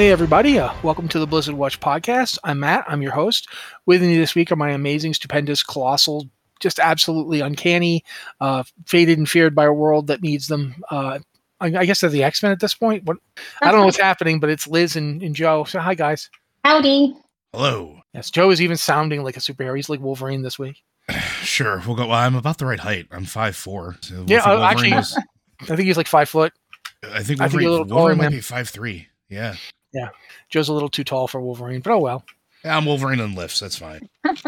Hey, everybody. Uh, welcome to the Blizzard Watch podcast. I'm Matt. I'm your host. With me this week are my amazing, stupendous, colossal, just absolutely uncanny, uh, fated and feared by a world that needs them. Uh, I, I guess they're the X Men at this point. What, I don't know what's happening, but it's Liz and, and Joe. So, hi, guys. Howdy. Hello. Yes, Joe is even sounding like a superhero. He's like Wolverine this week. Sure, we'll go. Well, I'm about the right height. I'm five four. So Yeah, I think uh, actually- is- I think he's like five foot. I think I think Wolverine, you're a little taller Wolverine might than be five three. Yeah. Joe's a little too tall for Wolverine, but oh well. yeah, I'm Wolverine and lifts. That's fine.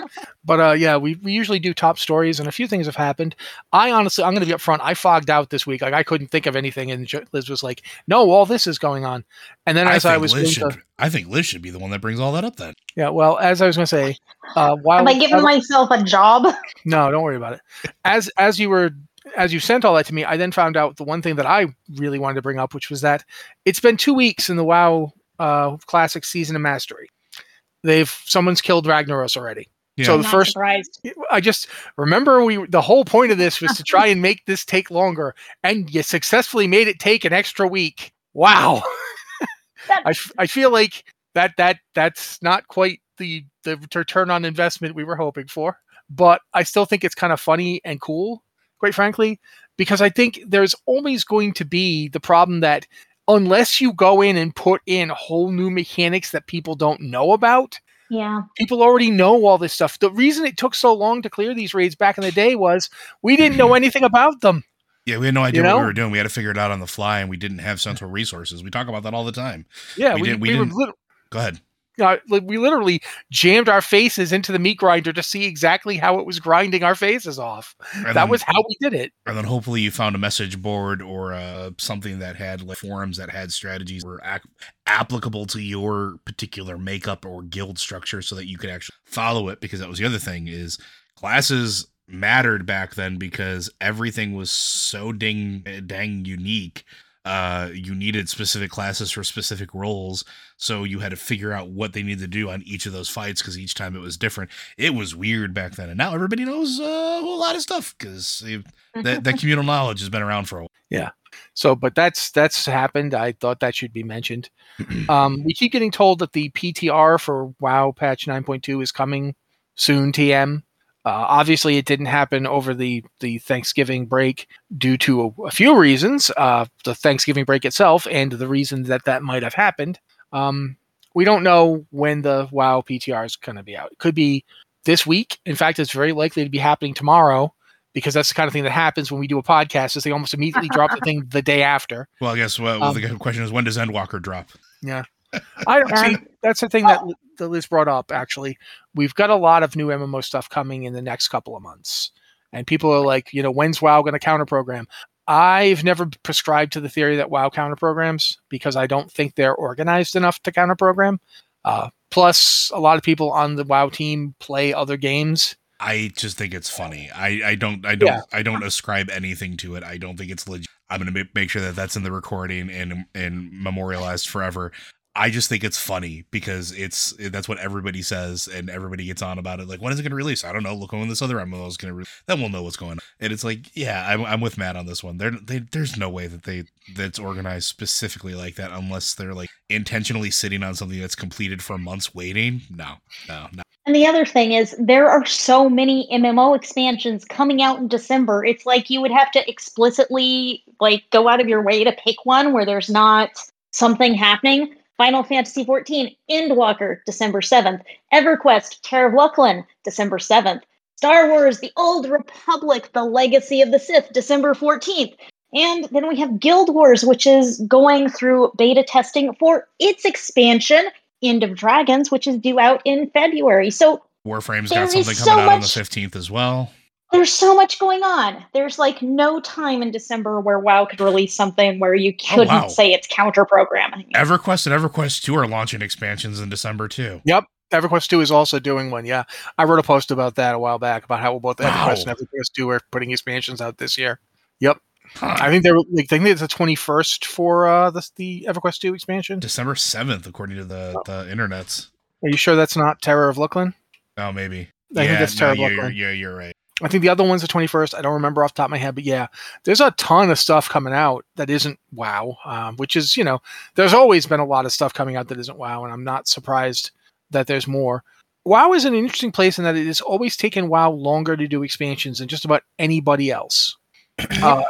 But uh, yeah, we, we usually do top stories, and a few things have happened. I honestly, I'm going to be upfront. I fogged out this week. Like I couldn't think of anything, and Liz was like, "No, all this is going on." And then as I, think was, Liz going should. to, I think Liz should be the one that brings all that up. Then yeah, well, as I was going to say, uh, while Am I giving myself a job? no, don't worry about it. As as you were as you sent all that to me, I then found out the one thing that I really wanted to bring up, which was that it's been two weeks in the WoW uh, Classic season of Mastery. They've someone's killed Ragnaros already. Yeah. So I'm the first surprised. I just remember we the whole point of this was to try and make this take longer, and you successfully made it take an extra week. Wow, That- I, f- I feel like that that that's not quite the the return on investment we were hoping for, but I still think it's kind of funny and cool, quite frankly, because I think there's always going to be the problem that unless you go in and put in whole new mechanics that people don't know about, Yeah. people already know all this stuff. The reason it took so long to clear these raids back in the day was we didn't know anything about them. yeah, we had no idea You what we were doing. We had to figure it out on the fly, and we didn't have central resources. We talk about that all the time. Yeah, We we, did, we, we didn't. lit- Go ahead. Uh, like, we literally jammed our faces into the meat grinder to see exactly how it was grinding our faces off. And that then- was how we did it. and then hopefully you found a message board or uh, something that had like forums that had strategies that were ac- applicable to your particular makeup or guild structure so that you could actually follow it because that was the other thing is classes mattered back then because everything was so dang dang unique uh you needed specific classes for specific roles so you had to figure out what they needed to do on each of those fights because each time it was different it was weird back then and now everybody knows uh, a whole lot of stuff because that, that communal knowledge has been around for a while. Yeah. So, but that's that's happened. I thought that should be mentioned. Um, we keep getting told that the PTR for WoW patch 9.2 is coming soon. TM. Uh, obviously, it didn't happen over the the Thanksgiving break due to a, a few reasons. Uh, the Thanksgiving break itself, and the reason that that might have happened. Um, we don't know when the WoW PTR is going to be out. It could be this week. In fact, it's very likely to be happening tomorrow because that's the kind of thing that happens when we do a podcast. Is they almost immediately drop the thing the day after. Well, I guess well, Um, the question is when does Endwalker drop? Yeah. I don't see. Yeah. That's the thing that that Liz brought up. Actually, we've got a lot of new MMO stuff coming in the next couple of months, and people are like, you know, when's WoW going to counter program? I've never prescribed to the theory that WoW counter programs because I don't think they're organized enough to counter program. Uh, plus, a lot of people on the WoW team play other games. I just think it's funny. I, I don't I don't Yeah. I don't ascribe anything to it. I don't think it's legit. I'm gonna make sure that that's in the recording and and memorialized forever. I just think it's funny because it's that's what everybody says and everybody gets on about it. Like, when is it going to release? I don't know. Look when this other MMO is going to. Re- then we'll know what's going on. And it's like, yeah, I'm, I'm with Matt on this one. There, they, there's no way that they that's organized specifically like that unless they're like intentionally sitting on something that's completed for months waiting. No, no, no. And the other thing is, there are so many MMO expansions coming out in December. It's like you would have to explicitly like go out of your way to pick one where there's not something happening. Final Fantasy XIV Endwalker, December 7th. EverQuest, Terror of Luclin, December 7th. Star Wars, The Old Republic, The Legacy of the Sith, December 14th. And then we have Guild Wars, which is going through beta testing for its expansion, End of Dragons, which is due out in February. So Warframe's got something so coming out on the 15th as well. There's so much going on. There's like no time in December where WoW could release something where you couldn't wow. say it's counter programming. EverQuest and EverQuest 2 are launching expansions in December too. Yep. EverQuest 2 is also doing one. Yeah. I wrote a post about that a while back about how both Wow. EverQuest and EverQuest 2 are putting expansions out this year. Huh. I think they're like, I think it's the 21st for uh, the, the EverQuest 2 expansion. December 7th, according to the, the internets. Are you sure that's not Terror of Luclin? Oh, maybe. I think that's no, of you're, you're, yeah, you're right. I think the other one's the 21st. I don't remember off the top of my head, but yeah, there's a ton of stuff coming out that isn't WoW, um, which is, you know, there's always been a lot of stuff coming out that isn't WoW, and I'm not surprised that there's more. WoW is an interesting place in that it has always taken WoW longer to do expansions than just about anybody else. uh,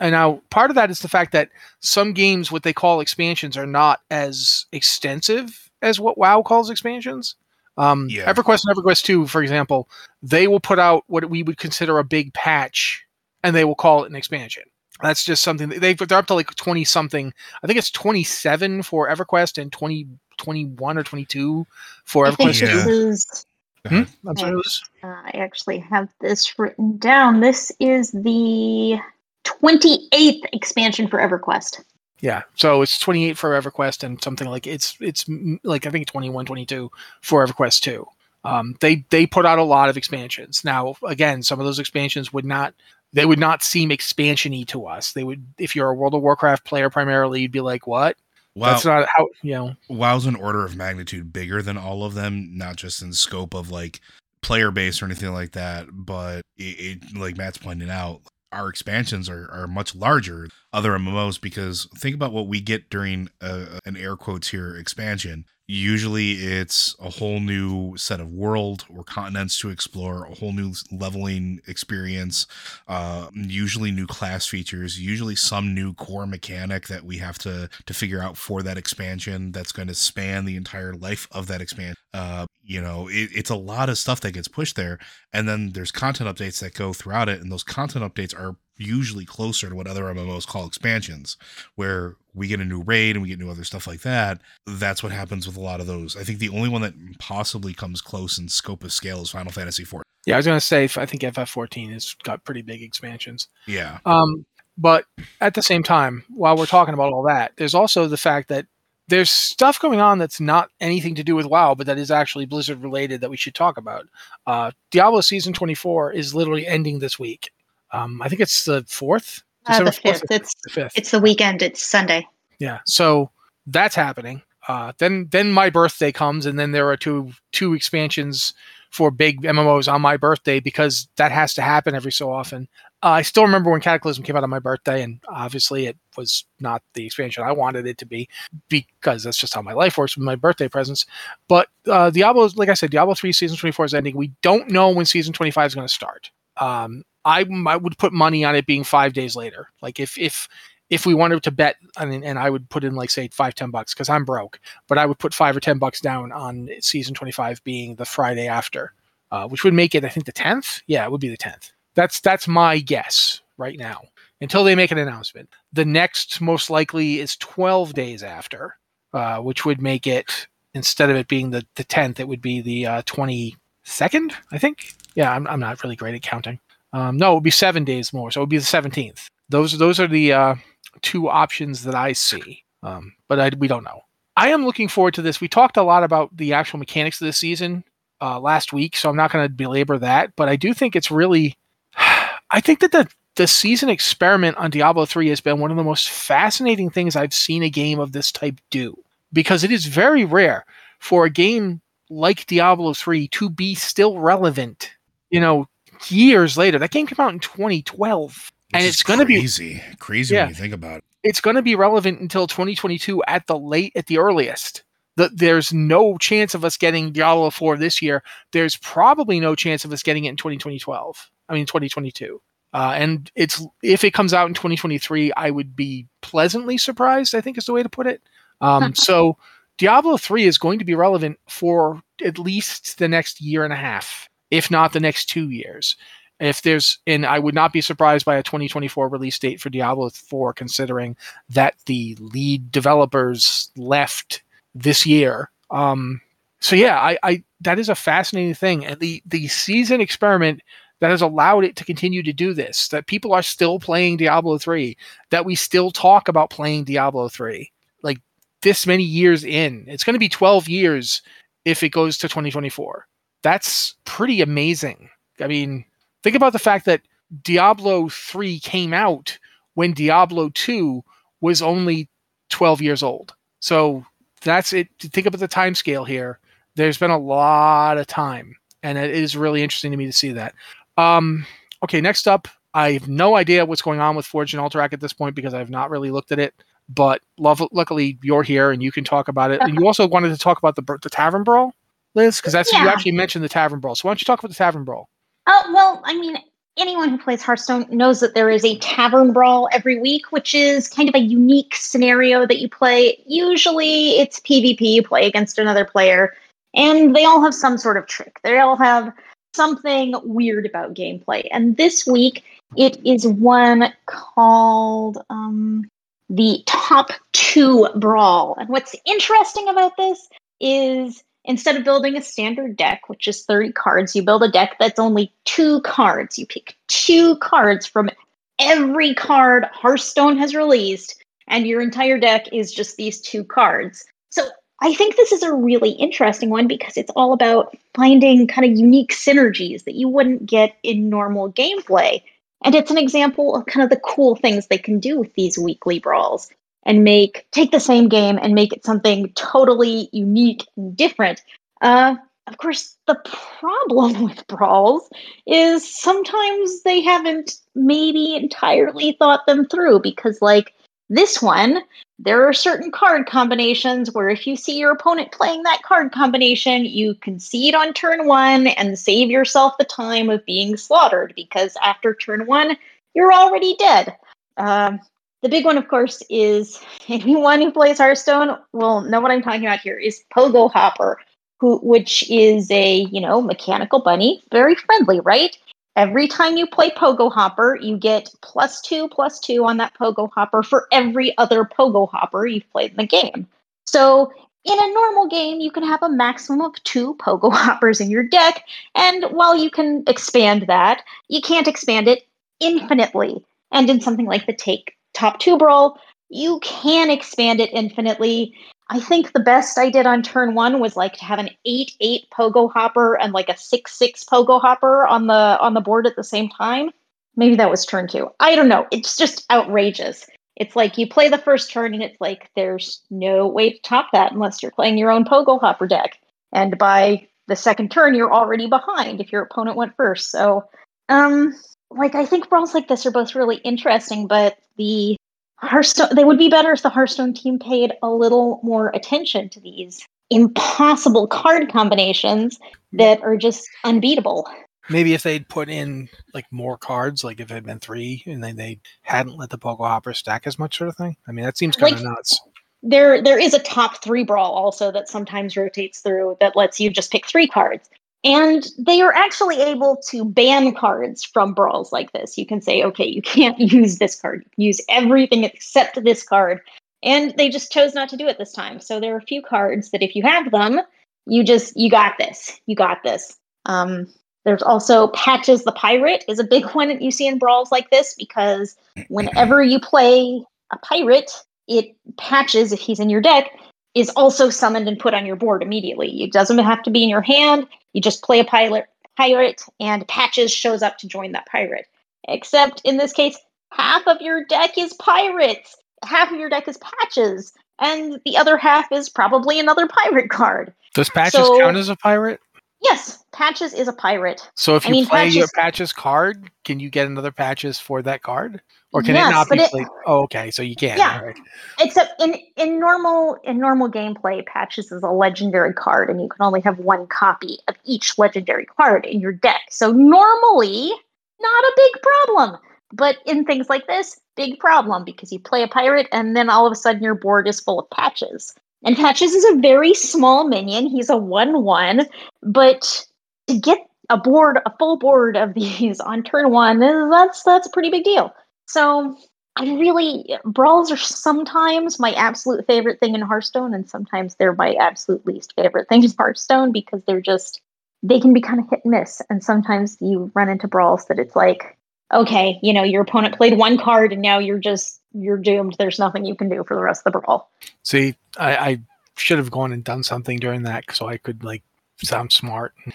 and now part of that is the fact that some games, what they call expansions, are not as extensive as what WoW calls expansions. Um, Yeah. EverQuest and EverQuest 2, for example, they will put out what we would consider a big patch and they will call it an expansion. That's just something that they've, they're up to like 20 something. I think it's 27 for EverQuest and 20, 21 or 22 for I EverQuest Yeah. 2. this. Hmm? I'm sorry, Liz? Uh, I actually have this written down. This is the 28th expansion for EverQuest. Yeah. So it's 28 for EverQuest and something like it's it's like I think 21 22 for EverQuest 2. Um, they they put out a lot of expansions. Now again, some of those expansions would not they would not seem expansiony to us. They would if you're a World of Warcraft player primarily, you'd be like, "What? Wow, That's not how, you know." WoW's an order of magnitude bigger than all of them, not just in scope of like player base or anything like that, but it, it like Matt's pointing out, our expansions are, are much larger other MMOs because think about what we get during a, an air quotes here expansion. Usually it's a whole new set of world or continents to explore, a whole new leveling experience, uh, usually new class features, usually some new core mechanic that we have to to figure out for that expansion that's going to span the entire life of that expansion. Uh, you know, it, it's a lot of stuff that gets pushed there, and then there's content updates that go throughout it, and those content updates are usually closer to what other MMOs call expansions, where we get a new raid and we get new other stuff like that. That's what happens with a lot of those. I think the only one that possibly comes close in scope of scale is Final Fantasy XIV. Yeah, I was going to say I think FF14 has got pretty big expansions. Yeah. Um, but at the same time, while we're talking about all that, there's also the fact that there's stuff going on that's not anything to do with WoW, but that is actually Blizzard related that we should talk about. Uh, Diablo season 24 is literally ending this week. Um, I think it's the fourth, Uh, the December 4th, fifth. It's the fifth. it's the weekend. It's Sunday. Yeah, so that's happening. Uh, then then my birthday comes, and then there are two two expansions for big MMOs on my birthday because that has to happen every so often. Uh, I still remember when Cataclysm came out on my birthday, and obviously it was not the expansion I wanted it to be because that's just how my life works with my birthday presents. But uh, Diablo, like I said, Diablo three season twenty four is ending. We don't know when season twenty five is going to start. Um, I, I would put money on it being five days later. Like if if if we wanted to bet, I mean, and I would put in like say five ten bucks because I'm broke, but I would put five or ten bucks down on season twenty five being the Friday after, uh, which would make it I think the tenth. Yeah, it would be the tenth. That's that's my guess right now until they make an announcement. The next most likely is twelve days after, uh, which would make it instead of it being the the tenth, it would be the uh, twenty second. I think. Yeah, I'm I'm not really great at counting. Um, no, it would be seven days more, so it would be the seventeenth. Those those are the uh, two options that I see, um, but I, we don't know. I am looking forward to this. We talked a lot about the actual mechanics of this season uh, last week, so I'm not going to belabor that. But I do think it's really, I think that the the season experiment on Diablo 3 has been one of the most fascinating things I've seen a game of this type do because it is very rare for a game like Diablo 3 to be still relevant. You know, years later. That game came out in 2012 and it's going to be crazy, crazy Yeah. when you think about it. it's going to be relevant until 2022 at the late at the earliest. The, there's no chance of us getting Diablo 4 this year. There's probably no chance of us getting it in 2012. I mean 2022. Uh, and it's if it comes out in 2023, I would be pleasantly surprised. I think is the way to put it. Um, so Diablo 3 is going to be relevant for at least the next year and a half, if not the next two years. If there's, and I would not be surprised by a 2024 release date for Diablo 4, considering that the lead developers left this year. Um, so yeah, I, I that is a fascinating thing, and the the season experiment that has allowed it to continue to do this. That people are still playing Diablo 3. That we still talk about playing Diablo 3. Like this many years in, it's going to be 12 years if it goes to 2024. That's pretty amazing. I mean, think about the fact that Diablo 3 came out when Diablo 2 was only 12 years old. So that's it. Think about the time scale here. There's been a lot of time, and it is really interesting to me to see that. Um, okay, next up, I have no idea what's going on with Forge and Alterac at this point because I have not really looked at it. But love, luckily, you're here and you can talk about it. And you also wanted to talk about the the Tavern Brawl, Liz, because that's you actually mentioned the Tavern Brawl. So why don't you talk about the Tavern Brawl? Oh, well, I mean, anyone who plays Hearthstone knows that there is a tavern brawl every week, which is kind of a unique scenario that you play. Usually it's PvP, you play against another player, and they all have some sort of trick. They all have something weird about gameplay. And this week it is one called um, the Top 2 Brawl. And what's interesting about this is instead of building a standard deck, which is 30 cards, you build a deck that's only two cards. You pick two cards from every card Hearthstone has released, and your entire deck is just these two cards. So I think this is a really interesting one because it's all about finding kind of unique synergies that you wouldn't get in normal gameplay. And it's an example of kind of the cool things they can do with these weekly brawls and make take the same game and make it something totally unique and different. Uh, of course, the problem with brawls is sometimes they haven't maybe entirely thought them through because, like this one, there are certain card combinations where if you see your opponent playing that card combination, you concede on turn one and save yourself the time of being slaughtered because after turn one, you're already dead. Um, the big one, of course, is anyone who plays Hearthstone will know what I'm talking about here is Pogo Hopper, who which is a, you know, mechanical bunny, very friendly, right? Every time you play Pogo Hopper, you get plus two, plus two on that Pogo Hopper for every other Pogo Hopper you've played in the game. So in a normal game, you can have a maximum of two Pogo Hoppers in your deck, and while you can expand that, you can't expand it infinitely. And in something like the Take Top 2 Brawl, you can expand it infinitely. I think the best I did on turn one was like to have an eight eight pogo hopper and like a six six pogo hopper on the on the board at the same time. Maybe that was turn two. I don't know. It's just outrageous. It's like you play the first turn and it's like there's no way to top that unless you're playing your own pogo hopper deck. And by the second turn, you're already behind if your opponent went first. So, um, like I think brawls like this are both really interesting, but the Hearthstone they would be better if the Hearthstone team paid a little more attention to these impossible card combinations hmm. that are just unbeatable. Maybe if they'd put in like more cards, like if it had been three, and then they hadn't let the Pogo Hopper stack as much, sort of thing. I mean, that seems kind of Like- nuts. There there is a top 3 brawl also that sometimes rotates through that lets you just pick 3 cards. And they are actually able to ban cards from brawls like this. You can say, okay, you can't use this card. Use everything except this card. And they just chose not to do it this time. So there are a few cards that if you have them, you just you got this. You got this. Um, there's also Patches the Pirate is a big one that you see in brawls like this because whenever you play a pirate, it patches if he's in your deck is also summoned and put on your board immediately. It doesn't have to be in your hand. You just play a pilot pirate and patches shows up to join that pirate. Except in this case, half of your deck is pirates. Half of your deck is patches. And the other half is probably another pirate card. Does Patches so- count as a pirate? Yes, Patches is a pirate. So if I you mean, play your Patches- Patches card, can you get another Patches for that card, or can Yes, it not be it- played? Oh, okay, so you can. Yeah. right. Except in in normal in normal gameplay, Patches is a legendary card, and you can only have one copy of each legendary card in your deck. So normally, not a big problem. But in things like this, big problem because you play a pirate, and then all of a sudden your board is full of Patches. And Patches is a very small minion. He's a one-one, but to get a board, a full board of these on turn one, that's that's a pretty big deal. So I really brawls are sometimes my absolute favorite thing in Hearthstone, and sometimes they're my absolute least favorite thing in Hearthstone because they're just they can be kind of hit and miss. And sometimes you run into brawls that it's like, okay, you know, your opponent played one card and now you're just you're doomed. There's nothing you can do for the rest of the brawl. See, I, I should have gone and done something during that so I could like sound smart and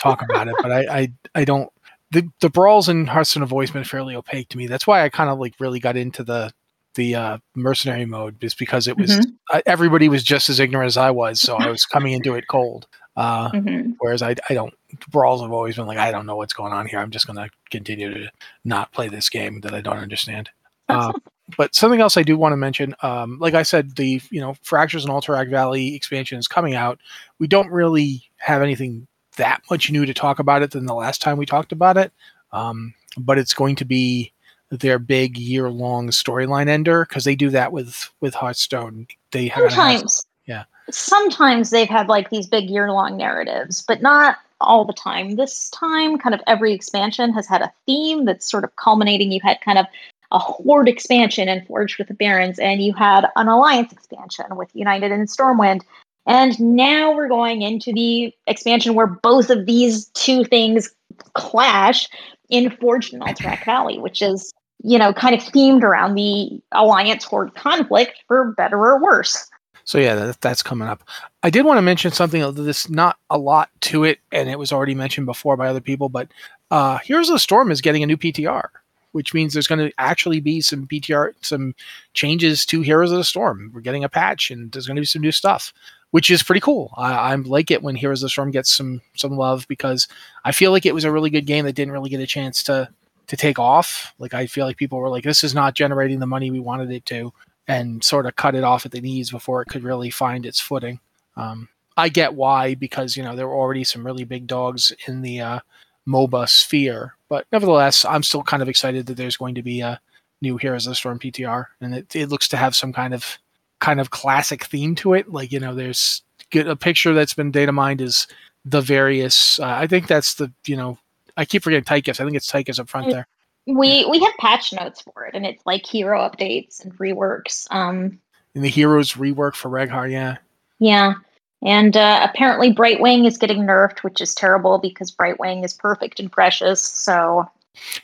talk about it. But I, I, I don't. The the brawls in Hearthstone have always been fairly opaque to me. That's why I kind of like really got into the the uh, mercenary mode, just because it was uh, everybody was just as ignorant as I was, so I was coming into it cold. Uh, Mhm. whereas I, I don't brawls have always been like, I don't know what's going on here. I'm just going to continue to not play this game that I don't understand. Uh, but something else I do want to mention, um, like I said, the you know Fractured and Alterac Valley expansion is coming out. We don't really have anything that much new to talk about it than the last time we talked about it. Um, but it's going to be their big year long storyline ender because they do that with with Hearthstone. They have sometimes, yeah. Sometimes they've had like these big year long narratives, but not all the time. This time, kind of every expansion has had a theme that's sort of culminating. You had kind of a horde expansion and Forged with the Barrens, and you had an alliance expansion with United and Stormwind. And now we're going into the expansion where both of these two things clash in Forged and Alterac Valley, which is, you know, kind of themed around the alliance horde conflict for better or worse. So yeah, that, that's coming up. I did want to mention something that's not a lot to it, and it was already mentioned before by other people. But uh, Heroes of the Storm is getting a new PTR, which means there's going to actually be some PTR, some changes to Heroes of the Storm. We're getting a patch, and there's going to be some new stuff, which is pretty cool. I, I like it when Heroes of the Storm gets some some love because I feel like it was a really good game that didn't really get a chance to to take off. Like I feel like people were like, "This is not generating the money we wanted it to." And sort of cut it off at the knees before it could really find its footing. Um, I get why because you know there were already some really big dogs in the uh, MOBA sphere, but nevertheless, I'm still kind of excited that there's going to be a new Heroes of the Storm PTR, and it, it looks to have some kind of kind of classic theme to it. Like you know, there's a picture that's been data mined is the various. Uh, I think that's the you know I keep forgetting Tychus. I think it's Tychus up front there we we have patch notes for it and it's like hero updates and reworks um and the heroes rework for Rehgar, yeah. Yeah. And uh, apparently brightwing is getting nerfed which is terrible because brightwing is perfect and precious so.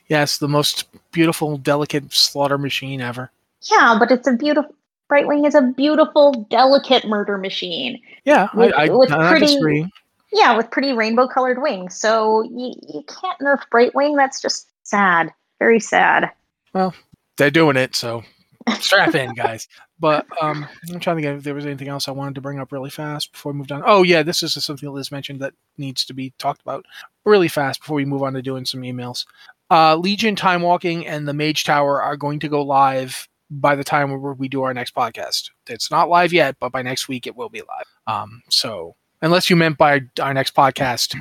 Yes the most beautiful delicate slaughter machine ever. Yeah but it's a beautiful brightwing is a beautiful delicate murder machine. Yeah with, I, I, with pretty disagree. yeah with pretty rainbow colored wings so you, you can't nerf brightwing that's just sad very sad. Well, they're doing it, so strap in, guys. But um, I'm trying to get if there was anything else I wanted to bring up really fast before we move on. Oh yeah, this is something Liz mentioned that needs to be talked about really fast before we move on to doing some emails. Uh, Legion Time Walking and the Mage Tower are going to go live by the time we do our next podcast. It's not live yet, but by next week it will be live. Um, so unless you meant by our next podcast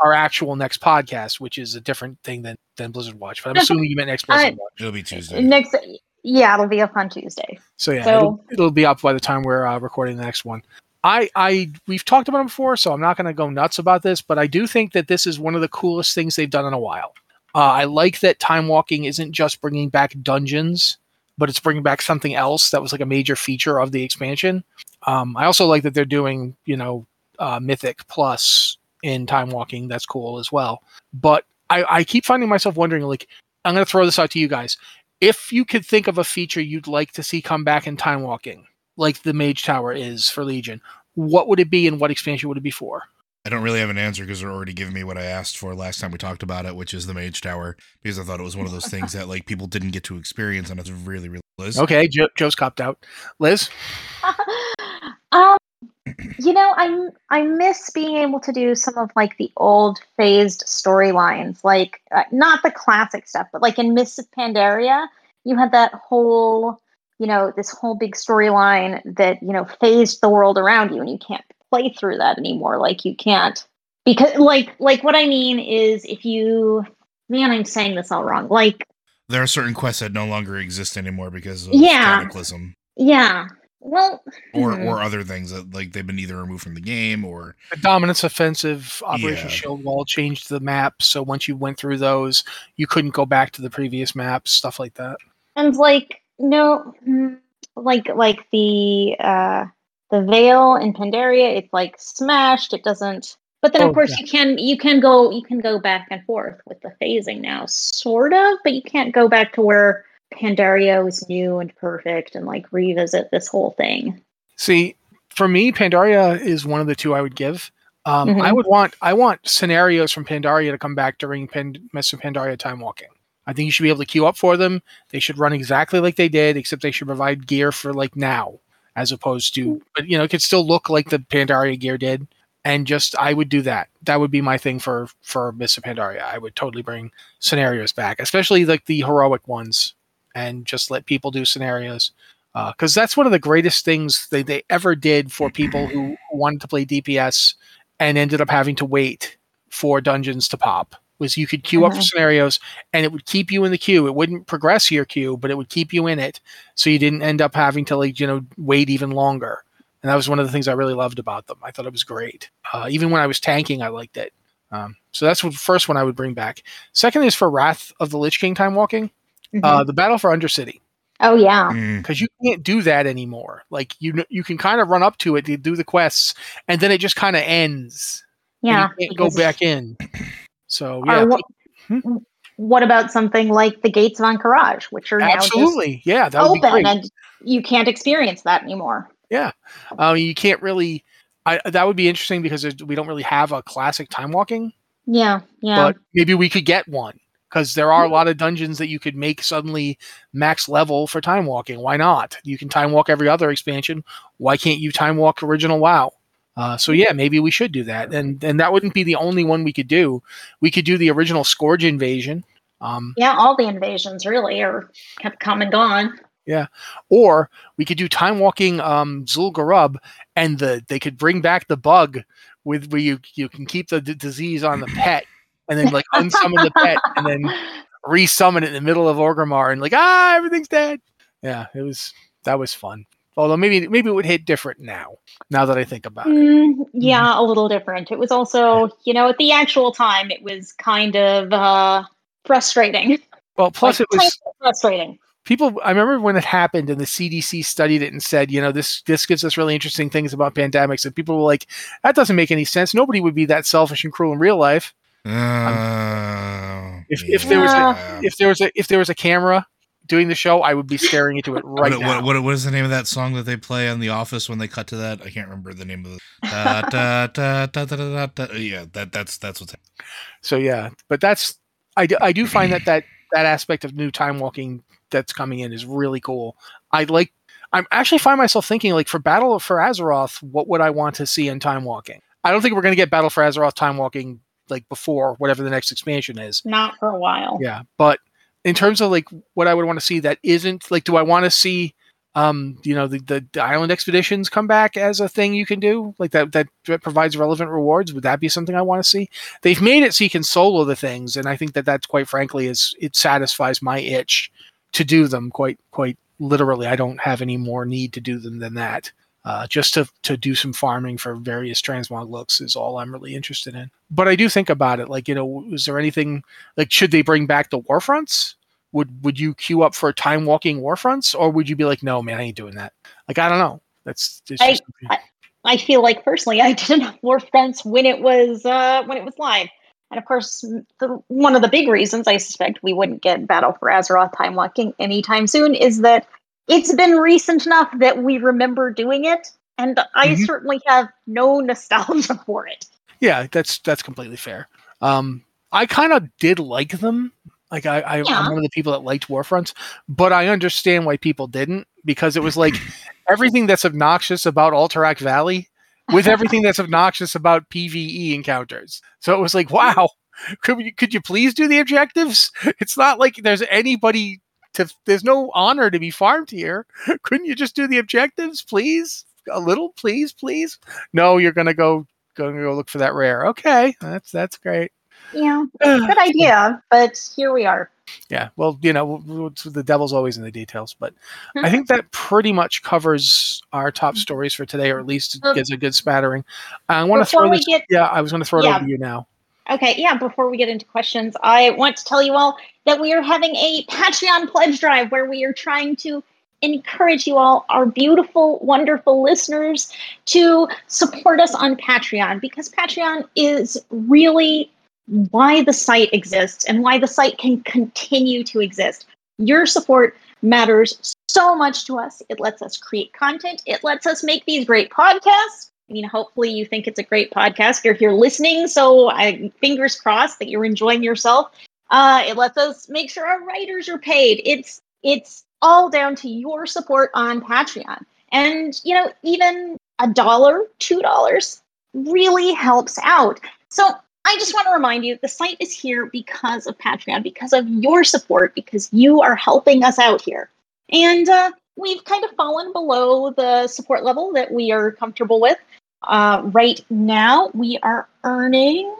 our actual next podcast, which is a different thing than than Blizzard Watch. But I'm assuming you meant next Blizzard Watch. It'll be Tuesday. Next, yeah, it'll be up on Tuesday. So yeah, so, it'll, it'll, be up by the time we're uh, recording the next one. I, I, we've talked about them before, so I'm not going to go nuts about this, but I do think that this is one of the coolest things they've done in a while. Uh, I like that time walking isn't just bringing back dungeons, but it's bringing back something else that was like a major feature of the expansion. Um, I also like that they're doing, you know, uh, Mythic Plus in time walking. That's cool as well. But I, I keep finding myself wondering, like, I'm going to throw this out to you guys. If you could think of a feature you'd like to see come back in time walking, like the Mage Tower is for Legion, what would it be and what expansion would it be for? I don't really have an answer because they're already giving me what I asked for last time we talked about it, which is the Mage Tower, because I thought it was one of those things that like people didn't get to experience, and it's really, really Liz. Okay, jo- Joe's copped out. Liz, um, you know, I I miss being able to do some of like the old phased storylines, like uh, not the classic stuff, but like in Mists of Pandaria, you had that whole, you know, this whole big storyline that you know phased the world around you, and you can't play through that anymore. Like you can't because like like what I mean is if you man, I'm saying this all wrong. Like there are certain quests that no longer exist anymore because of yeah, cataclysm. Yeah, well, or hmm. or other things that like they've been either removed from the game or the dominance offensive Operation yeah. Shield Wall changed the map, so once you went through those, you couldn't go back to the previous maps, stuff like that. And like no, hmm, like like the uh the Vale in Pandaria, it's like smashed. It doesn't. But then, of oh, course, yeah. you can you can go you can go back and forth with the phasing now, sort of, but you can't go back to where Pandaria was new and perfect and like revisit this whole thing. See, for me, Pandaria is one of the two I would give. Um, mm-hmm. I would want I want scenarios from Pandaria to come back during Pand- Mists of Pandaria time walking. I think you should be able to queue up for them. They should run exactly like they did, except they should provide gear for like now, as opposed to, but you know, it could still look like the Pandaria gear did, and just I would do that. That would be my thing for for of Pandaria. I would totally bring scenarios back, especially like the heroic ones, and just let people do scenarios because uh, that's one of the greatest things they, they ever did for people who wanted to play DPS and ended up having to wait for dungeons to pop was you could queue uh-huh. up for scenarios and it would keep you in the queue. It wouldn't progress your queue, but it would keep you in it. So you didn't end up having to like, you know, wait even longer. And that was one of the things I really loved about them. I thought it was great. Uh, even when I was tanking, I liked it. Um, so that's the first one I would bring back. Second is for Wrath of the Lich King time walking. Mm-hmm. Uh, the Battle for Undercity. Oh yeah, because mm. you can't do that anymore. Like you, you can kind of run up to it to do the quests, and then it just kind of ends. Yeah, you can't go back in. So yeah. What, hmm? what, about something like the Gates of Ahn'Qiraj, which are absolutely yeah that open and you can't experience that anymore. Yeah, um, you can't really. I, that would be interesting because we don't really have a classic time walking. Yeah, yeah. But maybe we could get one because there are a lot of dungeons that you could make suddenly max level for time walking. Why not? You can time walk every other expansion. Why can't you time walk original WoW? Uh, so yeah, maybe we should do that, and and that wouldn't be the only one we could do. We could do the original Scourge invasion. Um, yeah, all the invasions really are have come and gone. Yeah, or we could do time walking um, Zul'Gurub, and the they could bring back the bug with where you you can keep the d- disease on the pet, and then like unsummon the pet, and then resummon it in the middle of Orgrimmar, and like ah everything's dead. Yeah, it was that was fun. Although maybe maybe it would hit different now. Now that I think about it, mm, yeah, mm-hmm. a little different. It was also, you know, at the actual time, it was kind of uh, frustrating. Well, plus like, it was frustrating. People, I remember when it happened, and the CDC studied it and said, you know, this this gives us really interesting things about pandemics, and people were like, that doesn't make any sense. Nobody would be that selfish and cruel in real life. Uh, um, if, yeah. if there was a, if there was a if there was a camera doing the show, I would be staring into it right what, now. What, what, what is the name of that song that they play on The Office when they cut to that? I can't remember the name of it. Da, da, da, da, Yeah, that that's that's what's. Happening. So yeah, but that's I do, I do find that that that aspect of new time walking that's coming in is really cool. I like. I'm actually find myself thinking like for Battle for Azeroth, what would I want to see in time walking? I don't think we're going to get Battle for Azeroth time walking like before whatever the next expansion is. Not for a while. Yeah, but in terms of like what I would want to see that isn't like, do I want to see, um, you know, the, the, the island expeditions come back as a thing you can do like that, that provides relevant rewards? Would that be something I want to see? They've made it so you can solo the things, and I think that that's quite frankly is it satisfies my itch to do them quite quite literally. I don't have any more need to do them than that. Uh, just to, to do some farming for various transmog looks is all I'm really interested in. But I do think about it, like you know, is there anything like should they bring back the war fronts? Would would you queue up for time walking war fronts, or would you be like, no, man, I ain't doing that? Like I don't know. That's I, I, I feel like personally, I didn't have war fronts when it was uh, when it was live. And of course, the, one of the big reasons I suspect we wouldn't get Battle for Azeroth time walking anytime soon is that it's been recent enough that we remember doing it, and I mm-hmm. certainly have no nostalgia for it. Yeah, that's that's completely fair. Um, I kind of did like them. Like I, I yeah. I'm one of the people that liked Warfronts, but I understand why people didn't because it was like everything that's obnoxious about Alterac Valley with everything that's obnoxious about PVE encounters. So it was like, wow, could you, could you please do the objectives? It's not like there's anybody to there's no honor to be farmed here. Couldn't you just do the objectives, please? A little, please, please. No, you're gonna go gonna go look for that rare. Okay, that's that's great. Yeah, good idea, but here we are. Yeah, well, you know, the devil's always in the details, but mm-hmm. I think that pretty much covers our top mm-hmm. stories for today, or at least gives a good spattering. I want to throw this. Get, yeah, I was going to throw it yeah. over to you now. Okay, yeah, before we get into questions, I want to tell you all that we are having a Patreon pledge drive where we are trying to encourage you all, our beautiful, wonderful listeners, to support us on Patreon because Patreon is really why the site exists and why the site can continue to exist. Your support matters so much to us. It lets us create content, it lets us make these great podcasts. I mean, hopefully you think it's a great podcast. You're here listening, so I fingers crossed that you're enjoying yourself. Uh, it lets us make sure our writers are paid. It's it's all down to your support on Patreon. And you know, even a dollar, two dollars, really helps out. So I just want to remind you the site is here because of Patreon, because of your support, because you are helping us out here. And uh, we've kind of fallen below the support level that we are comfortable with. Uh, right now, we are earning,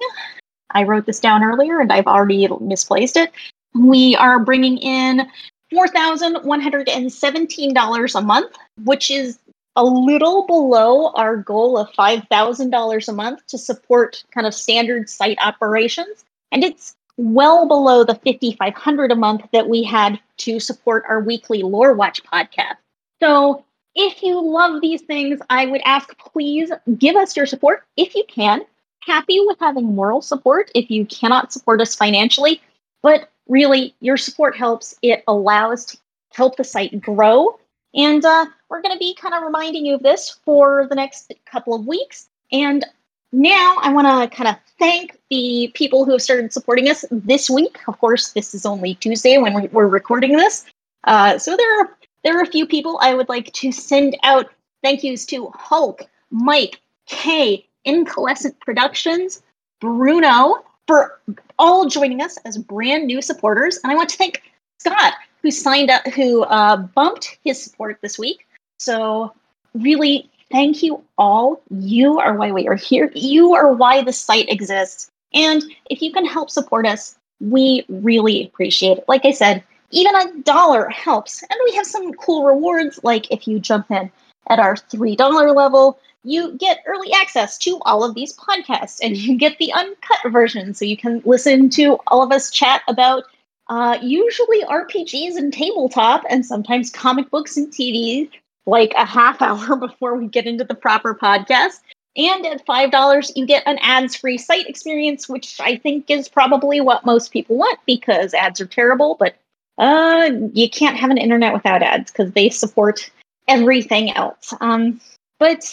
I wrote this down earlier and I've already misplaced it. We are bringing in $4,117 a month, which is a little below our goal of $5,000 a month to support kind of standard site operations. And it's well below the 5500 a month that we had to support our weekly Lore Watch podcast. So if you love these things, I would ask please give us your support if you can. Happy with having moral support if you cannot support us financially, but really your support helps. It allows to help the site grow. And uh, we're going to be kind of reminding you of this for the next couple of weeks. And now I want to kind of thank the people who have started supporting us this week. Of course, this is only Tuesday when we're recording this. Uh, so there are there are a few people I would like to send out thank yous to Hulk, Mike, Kay, Incalescent Productions, Bruno for all joining us as brand new supporters. And I want to thank Scott who signed up, who uh, bumped his support this week. So really, thank you all. You are why we are here. You are why the site exists. And if you can help support us, we really appreciate it. Like I said, even a dollar helps. And we have some cool rewards, like if you jump in at our $3 level, you get early access to all of these podcasts and you get the uncut version. So you can listen to all of us chat about uh, usually RPGs and tabletop, and sometimes comic books and TV, like a half hour before we get into the proper podcast. And at $5, you get an ads free site experience, which I think is probably what most people want because ads are terrible, but uh, you can't have an internet without ads because they support everything else. Um, but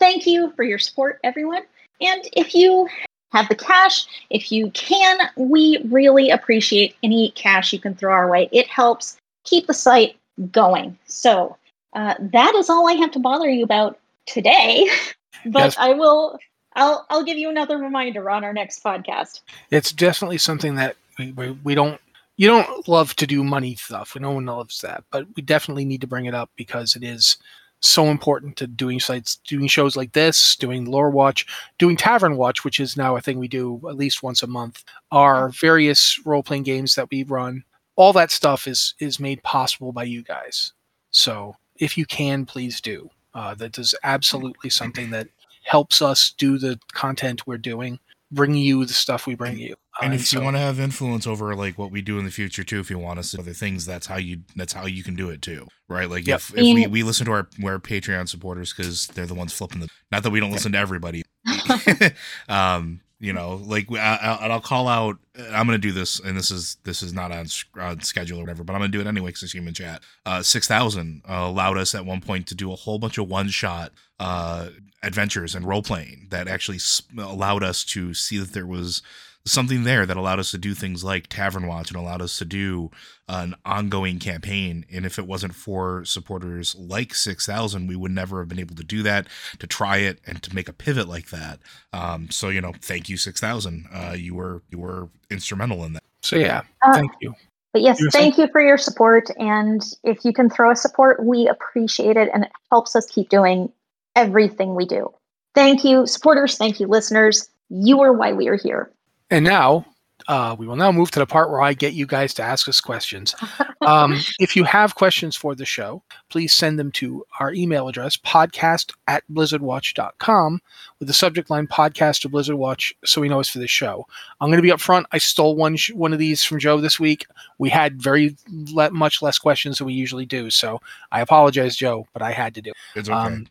thank you for your support, everyone. And if you have the cash, if you can, we really appreciate any cash you can throw our way. It helps keep the site going. So uh, that is all I have to bother you about today. but yes. I will. I'll I'll give you another reminder on our next podcast. It's definitely something that we, we, we don't you don't love to do money stuff. No one loves that, but we definitely need to bring it up because it is so important to doing sites, doing shows like this, doing Lore Watch, doing Tavern Watch, which is now a thing we do at least once a month. Our various role playing games that we run, all that stuff is is made possible by you guys. So if you can, please do. Uh, that is absolutely something that helps us do the content we're doing, bring you the stuff we bring you. And if so, you want to have influence over like what we do in the future too, if you want us to other things, that's how you that's how you can do it too, right? Like yep. if, if we, we listen to our our Patreon supporters because they're the ones flipping the. Not that we don't listen to everybody. um, you know, like I, I, I'll call out. I'm gonna do this, and this is this is not on, on schedule or whatever, but I'm gonna do it anyway because it's human chat. Uh, Six thousand uh, allowed us at one point to do a whole bunch of one shot uh adventures and role playing that actually allowed us to see that there was something there that allowed us to do things like Tavern Watch and allowed us to do an ongoing campaign. And if it wasn't for supporters like 6000, we would never have been able to do that, to try it, and to make a pivot like that. Um, so, you know, thank you, 6000. Uh, you were you were instrumental in that. So, yeah, uh, thank you. But yes, you thank saying? you for your support. And if you can throw us support, we appreciate it. And it helps us keep doing everything we do. Thank you, supporters. Thank you, listeners. You are why we are here. And now uh, we will now move to the part where I get you guys to ask us questions. Um, if you have questions for the show, please send them to our email address, podcast at blizzardwatch.com, with the subject line podcast to Blizzard Watch so we know it's for the show. I'm going to be upfront. I stole one, sh- one of these from Joe this week. We had very le- much less questions than we usually do. So I apologize, Joe, but I had to do it. It's okay. Um,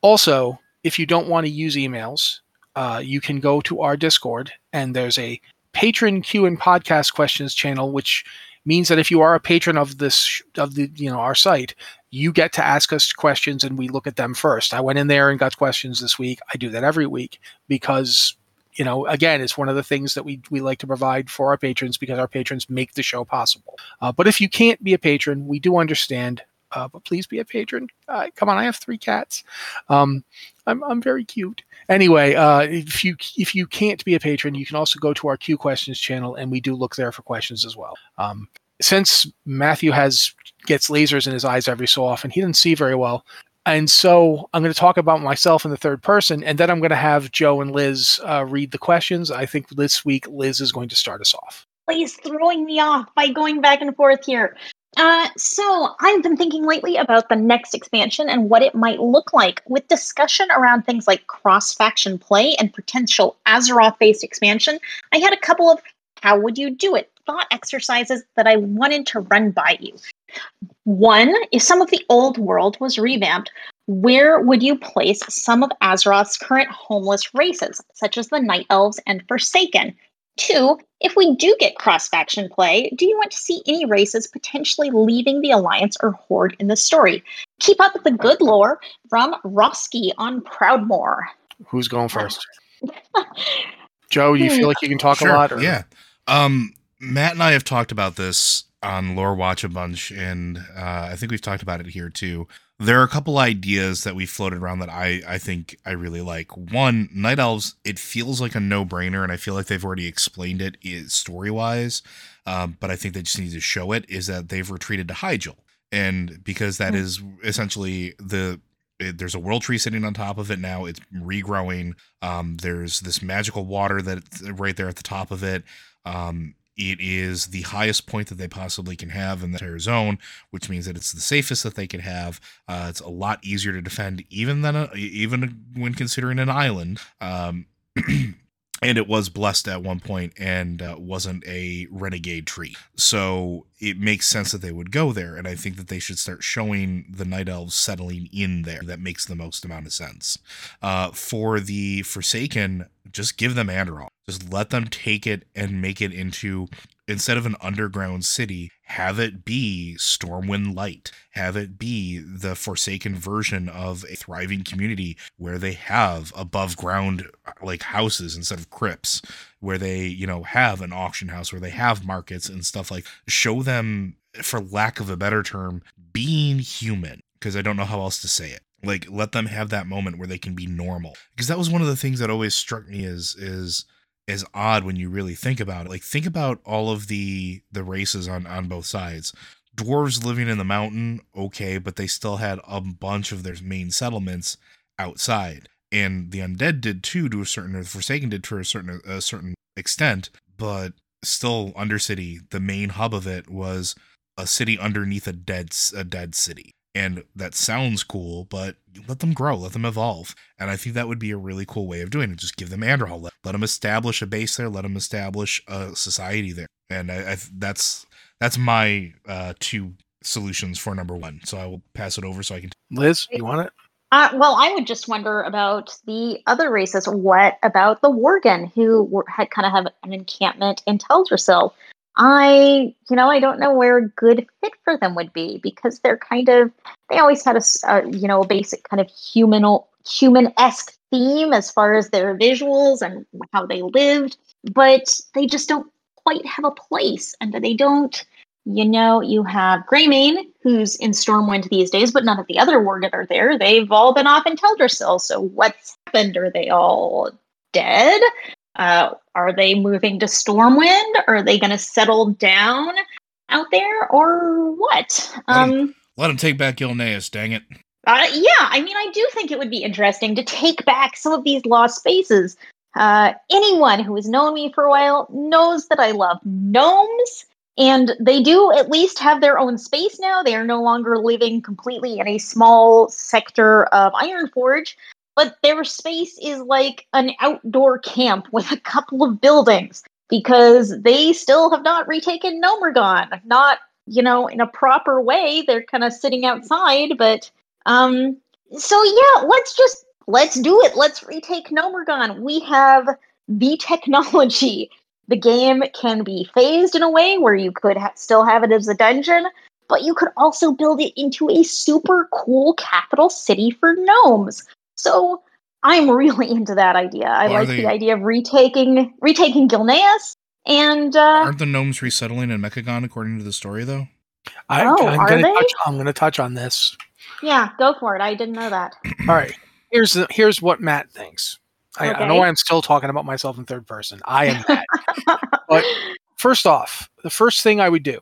also, if you don't want to use emails, uh, you can go to our Discord, and there's a patron Q and podcast questions channel, which means that if you are a patron of this of the you know our site, you get to ask us questions, and we look at them first. I went in there and got questions this week. I do that every week because you know again it's one of the things that we we like to provide for our patrons because our patrons make the show possible. Uh, but if you can't be a patron, we do understand. Uh, but please be a patron. Uh, come on, I have three cats. Um, I'm I'm very cute. Anyway, uh, if you if you can't be a patron, you can also go to our Q questions channel, and we do look there for questions as well. Um, since Matthew has gets lasers in his eyes every so often, he doesn't see very well. And so I'm going to talk about myself in the third person, and then I'm going to have Joe and Liz uh, read the questions. I think this week Liz is going to start us off. Please throwing me off by going back and forth here. Uh, so I've been thinking lately about the next expansion and what it might look like, with discussion around things like cross-faction play and potential Azeroth-based expansion. I had a couple of how would you do it thought exercises that I wanted to run by you. One, if some of the old world was revamped, where would you place some of Azeroth's current homeless races, such as the Night Elves and Forsaken? Two, if we do get cross faction play, do you want to see any races potentially leaving the Alliance or Horde in the story? Keep up with the good lore from Roski on Proudmoore. Who's going first? Joe, you feel like you can talk Sure, a lot? Or? Yeah. Um, Matt and I have talked about this on Lore Watch a bunch, and uh, I think we've talked about it here too. There are a couple ideas that we floated around that I I think I really like. One, Night Elves. It feels like a no brainer, and I feel like they've already explained it story wise. Um, but I think they just need to show it. Is that they've retreated to Hyjal, and because that Hmm. is essentially the it, there's a world tree sitting on top of it now. It's regrowing. Um, there's this magical water that's right there at the top of it. Um, it is the highest point that they possibly can have in the entire zone, which means that it's the safest that they can have. Uh, it's a lot easier to defend, even than a, even when considering an island. Um, and it was blessed at one point and uh, wasn't a renegade tree, so it makes sense that they would go there. And I think that they should start showing the night elves settling in there. That makes the most amount of sense. Uh, for the Forsaken, just give them Andorhal. Just let them take it and make it into instead of an underground city, have it be Stormwind Light. Have it be the Forsaken version of a thriving community where they have above ground like houses instead of crypts, where they, you know, have an auction house, where they have markets and stuff like show them, for lack of a better term, being human. Because I don't know how else to say it like let them have that moment where they can be normal because that was one of the things that always struck me as is is odd when you really think about it. Like think about all of the the races on on both sides. Dwarves living in the mountain okay but they still had a bunch of their main settlements outside. And the undead did too to a certain or the forsaken did to a certain a certain extent but still undercity the main hub of it was a city underneath a dead a dead city and that sounds cool, but let them grow, let them evolve. And I think that would be a really cool way of doing it. Just give them Andorhal, let, let them establish a base there, let them establish a society there. And I, I that's that's my uh, two solutions for number one. So I will pass it over so I can. Liz, you want it? Uh, well, I would just wonder about the other races. What about the Worgen, who were, had kind of have an encampment in Teldrassil? I, you know, I don't know where a good fit for them would be because they're kind of they always had a, you know, a basic kind of human human esque theme as far as their visuals and how they lived, but they just don't quite have a place, and they don't. You know, you have Greymane, who's in Stormwind these days, but none of the other Worgen are there. They've all been off in Teldrassil. So what's happened? Are they all dead? Uh, are they moving to Stormwind? Are they going to settle down out there, or what? Let Um, Let them take back Gilneas, dang it. uh, yeah, I mean, I do think it would be interesting to take back some of these lost spaces. Uh, anyone who has known me for a while knows that I love gnomes, and they do at least have their own space now. They are no longer living completely in a small sector of Ironforge, but their space is like an outdoor camp with a couple of buildings because they still have not retaken Gnomeregan. Not, you know, in a proper way. They're kind of sitting outside, but um so yeah, let's just let's do it. Let's retake Gnomeregan. We have the technology. The game can be phased in a way where you could ha- still have it as a dungeon, but you could also build it into a super cool capital city for gnomes. So I'm really into that idea. I Well, are like they- the idea of retaking retaking Gilneas and uh, Aren't the gnomes resettling in Mechagon according to the story, though? I, Oh, I'm are gonna they? touch, I'm going to touch on this. Yeah, go for it. I didn't know that. All right. Here's the, here's what Matt thinks. I, I know Okay. I'm still talking about myself in third person. I am Matt. But- first off, the first thing I would do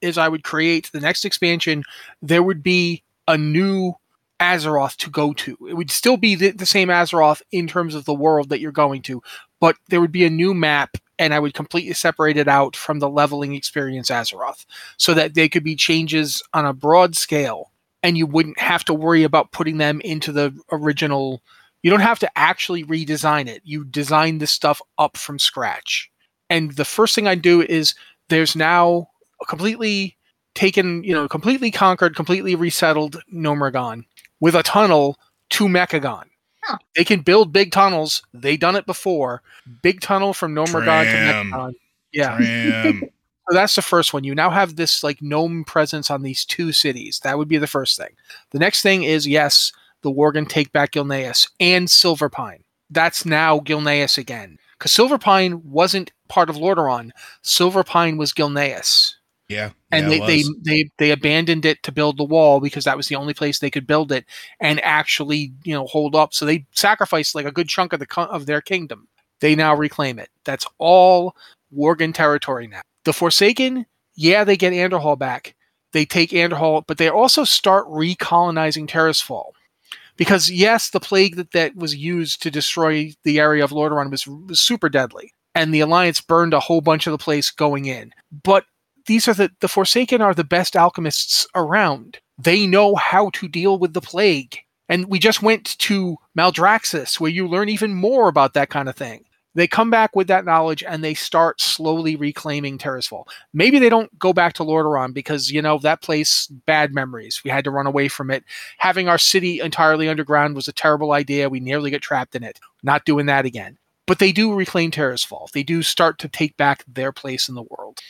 is I would create the next expansion. There would be a new Azeroth to go to. It would still be the, the same Azeroth in terms of the world that you're going to, but there would be a new map, and I would completely separate it out from the leveling experience Azeroth, so that they could be changes on a broad scale, and you wouldn't have to worry about putting them into the original. You don't have to actually redesign it. You design this stuff up from scratch. And the first thing I do is there's now a completely taken, you know, completely conquered, completely resettled Gnomeregan with a tunnel to Mechagon. Huh. They can build big tunnels. They done it before. Big tunnel from Gnomeregan Tram. to Mechagon. Yeah. So that's the first one. You now have this like gnome presence on these two cities. That would be the first thing. The next thing is yes, the Worgen take back Gilneas and Silverpine. That's now Gilneas again. Because Silverpine wasn't part of Lordaeron. Silverpine was Gilneas. Yeah. And yeah, they, they, they they abandoned it to build the wall because that was the only place they could build it and actually you know hold up. So they sacrificed like a good chunk of the of their kingdom. They now reclaim it. That's all Worgen territory now. The Forsaken, yeah, they get Andorhal back. They take Andorhal, but they also start recolonizing Tirisfal. Because yes, the plague that, that was used to destroy the area of Lordaeron was, was super deadly, and the Alliance burned a whole bunch of the place going in. But these are the the Forsaken are the best alchemists around. They know how to deal with the plague. And we just went to Maldraxxus, where you learn even more about that kind of thing. They come back with that knowledge and they start slowly reclaiming Tirisfal. Maybe they don't go back to Lordaeron because, you know, that place, bad memories. We had to run away from it. Having our city entirely underground was a terrible idea. We nearly got trapped in it. Not doing that again. But they do reclaim Tirisfal. They do start to take back their place in the world.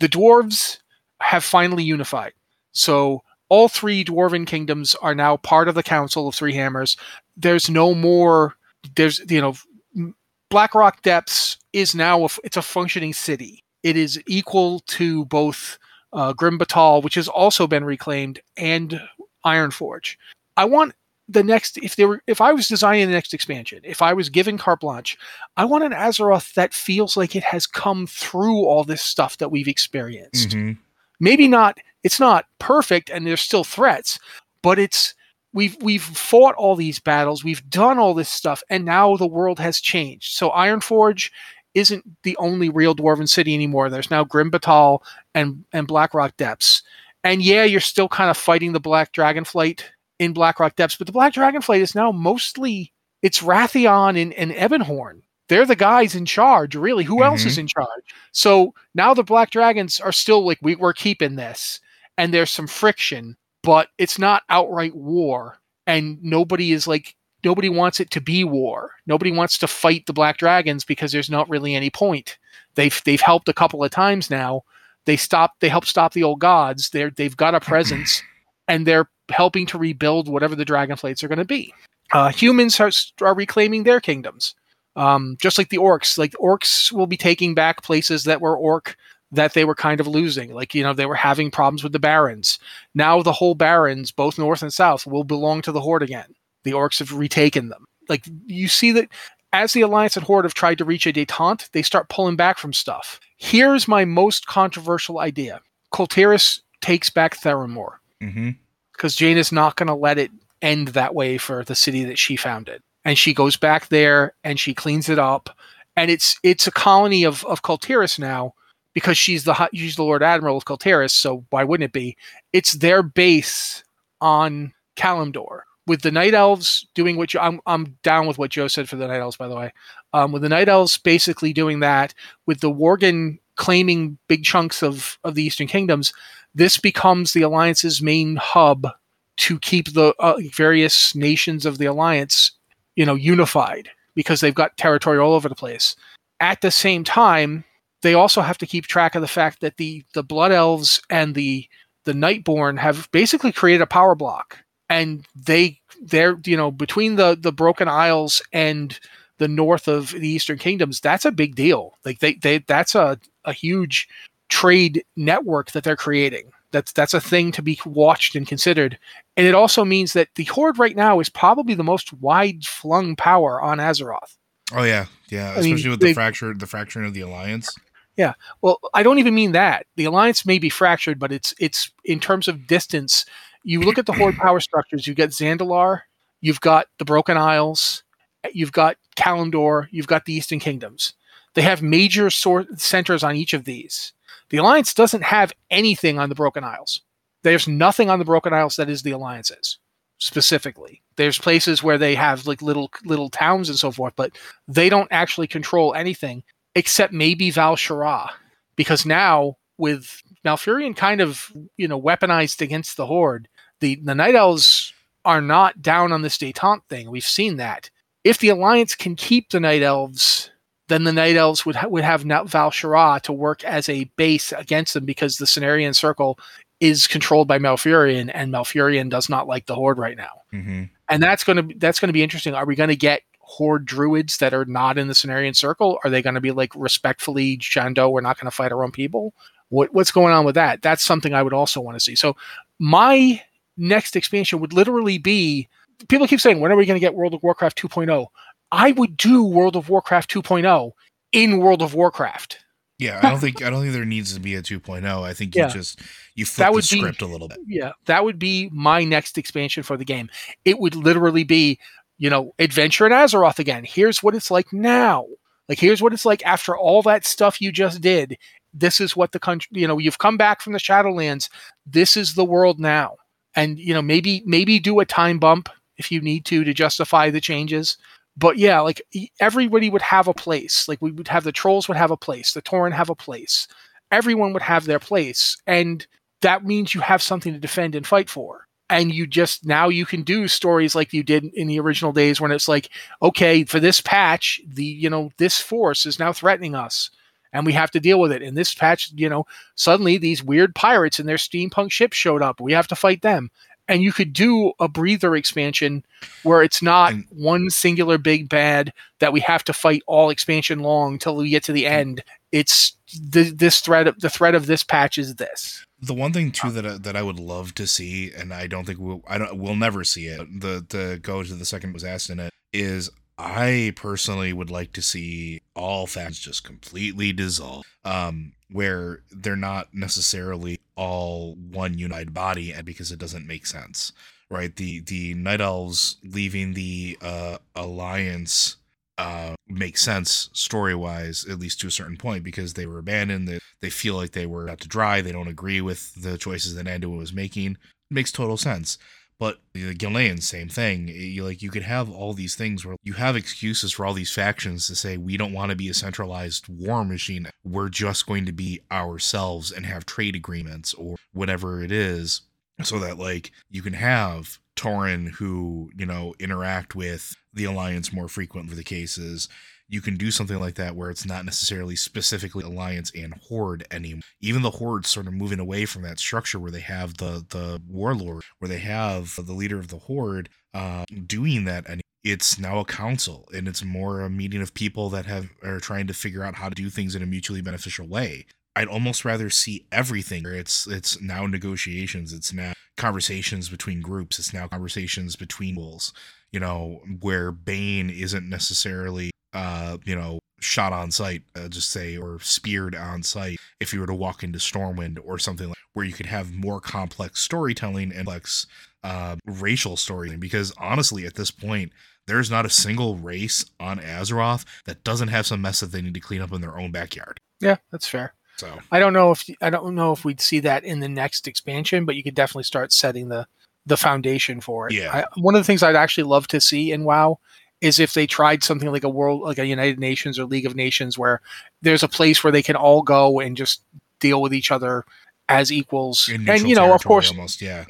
The dwarves have finally unified. So all three dwarven kingdoms are now part of the Council of Three Hammers. There's no more. There's you know, Blackrock Depths is now a, it's a functioning city. It is equal to both uh, Grim Batol, which has also been reclaimed, and Ironforge. I want the next if they were if I was designing the next expansion, if I was given carte blanche, I want an Azeroth that feels like it has come through all this stuff that we've experienced. Mhm. maybe not it's not perfect and there's still threats but it's we've we've fought all these battles we've done all this stuff and now the world has changed. So ironforge isn't the only real dwarven city anymore. There's now grim batol and and blackrock depths. And yeah you're still kind of fighting the black dragonflight in blackrock depths but the black dragonflight is now mostly it's wrathion and, and ebonhorn they're the guys in charge really. Who else is mm-hmm. in charge? So now the black dragons are still like we, we're keeping this and there's some friction but it's not outright war and nobody is like nobody wants it to be war. Nobody wants to fight the black dragons because there's not really any point. They've they've helped a couple of times now. They stop. they help stop the old gods. They're they've got a presence and they're helping to rebuild whatever the dragonflights are going to be. Uh, humans are, are reclaiming their kingdoms. Um, just like the orcs like orcs will be taking back places that were orc that they were kind of losing like you know they were having problems with the barrens. Now the whole barrens both north and south will belong to the horde again. The orcs have retaken them. Like you see that as the alliance and horde have tried to reach a detente they start pulling back from stuff. Here's my most controversial idea. Kul Tiras takes back theramore. Mhm. Because Jane is not going to let it end that way for the city that she founded. And she goes back there and she cleans it up, and it's it's a colony of of Kul Tiras now because she's the she's the Lord Admiral of Kul Tiras. So why wouldn't it be? It's their base on Kalimdor with the Night Elves doing what I'm I'm down with what Joe said for the Night Elves by the way. Um, with the Night Elves basically doing that, with the Worgen claiming big chunks of of the Eastern Kingdoms, this becomes the alliance's main hub to keep the uh, various nations of the alliance you know unified because they've got territory all over the place. At the same time they also have to keep track of the fact that the the blood elves and the the nightborne have basically created a power block. And they they're you know between the the broken isles and the north of the eastern kingdoms that's a big deal. Like they, they that's a, a huge trade network that they're creating That's that's a thing to be watched and considered. And it also means that the Horde right now is probably the most wide flung power on Azeroth. Oh yeah, yeah. I mean, Especially with they- the fracture, the fracturing of the alliance. Yeah. Well, I don't even mean that. The alliance may be fractured, but it's it's in terms of distance. You look at the horde power structures. You get Zandalar, you've got the Broken Isles, you've got Kalimdor, you've got the Eastern Kingdoms. They have major sor- centers on each of these. The alliance doesn't have anything on the Broken Isles. There's nothing on the Broken Isles that is the alliances specifically. There's places where they have like little little towns and so forth, but they don't actually control anything except maybe Val'sharah. Because now with Malfurion kind of, you know, weaponized against the Horde, the, the Night Elves are not down on this detente thing. We've seen that. If the Alliance can keep the Night Elves, then the Night Elves would, ha- would have Val'sharah to work as a base against them because the Cenarian Circle is controlled by Malfurion, and Malfurion does not like the Horde right now Mm-hmm. and that's going to that's going to be interesting. Are we going to get horde druids that are not in the Cenarian circle? Are they going to be like respectfully, Shando, we're not going to fight our own people? What what's going on with that? That's something I would also want to see. So my next expansion would literally be people keep saying when are we going to get World of Warcraft 2.0? I would do World of Warcraft 2.0 in World of Warcraft. Yeah, I don't think I don't think there needs to be a 2.0. I think you Yeah. just you flip That the would be- script a little bit. Yeah, that would be my next expansion for the game. It would literally be, you know, adventure in Azeroth again. Here's what it's like now. Like here's what it's like after all that stuff you just did. This is what the country, you know, you've come back from the Shadowlands. This is the world now. And you know, maybe maybe do a time bump if you need to to justify the changes. But yeah, like everybody would have a place. Like we would have the trolls would have a place, the Tauren have a place. Everyone would have their place. And that means you have something to defend and fight for. And you just now you can do stories like you did in the original days when it's like, okay, for this patch, the you know, this force is now threatening us and we have to deal with it. In this patch, you know, suddenly these weird pirates and their steampunk ships showed up. We have to fight them. And you could do a breather expansion where it's not And- one singular big bad that we have to fight all expansion long till we get to the end. It's th- this threat. Of, the threat of this patch is this. The one thing too that I, that I would love to see, and I don't think we'll I don't we'll never see it. The to go to the second was asked in it is I personally would like to see all factions just completely dissolve. Um, where they're not necessarily all one united body, and because it doesn't make sense, right? The the night elves leaving the uh alliance uh makes sense story wise at least to a certain point because they were abandoned they, they feel like they were out to dry they don't agree with the choices that Anduin was making makes total sense but uh, the Gilneans, same thing. You like you could have all these things where you have excuses for all these factions to say we don't want to be a centralized war machine. We're just going to be ourselves and have trade agreements or whatever it is, so that like you can have Tauren who you know interact with the alliance more frequently for the cases you can do something like that where it's not necessarily specifically alliance and horde anymore even the horde's sort of moving away from that structure where they have the the warlord where they have the leader of the horde uh doing that and it's now a council and it's more a meeting of people that have are trying to figure out how to do things in a mutually beneficial way I'd almost rather see everything. It's it's now negotiations. It's now conversations between groups. It's now conversations between wolves. You know, where Bane isn't necessarily uh, you know, shot on sight, uh, just say, or speared on sight if you were to walk into Stormwind or something like where you could have more complex storytelling and complex uh, racial storytelling. Because honestly, at this point, there's not a single race on Azeroth that doesn't have some mess that they need to clean up in their own backyard. Yeah, that's fair. So I don't know if I don't know if we'd see that in the next expansion, but you could definitely start setting the the foundation for it. Yeah. I, one of the things I'd actually love to see in WoW is if they tried something like a world like a United Nations or League of Nations where there's a place where they can all go and just deal with each other as equals. And you know, of course, almost yeah.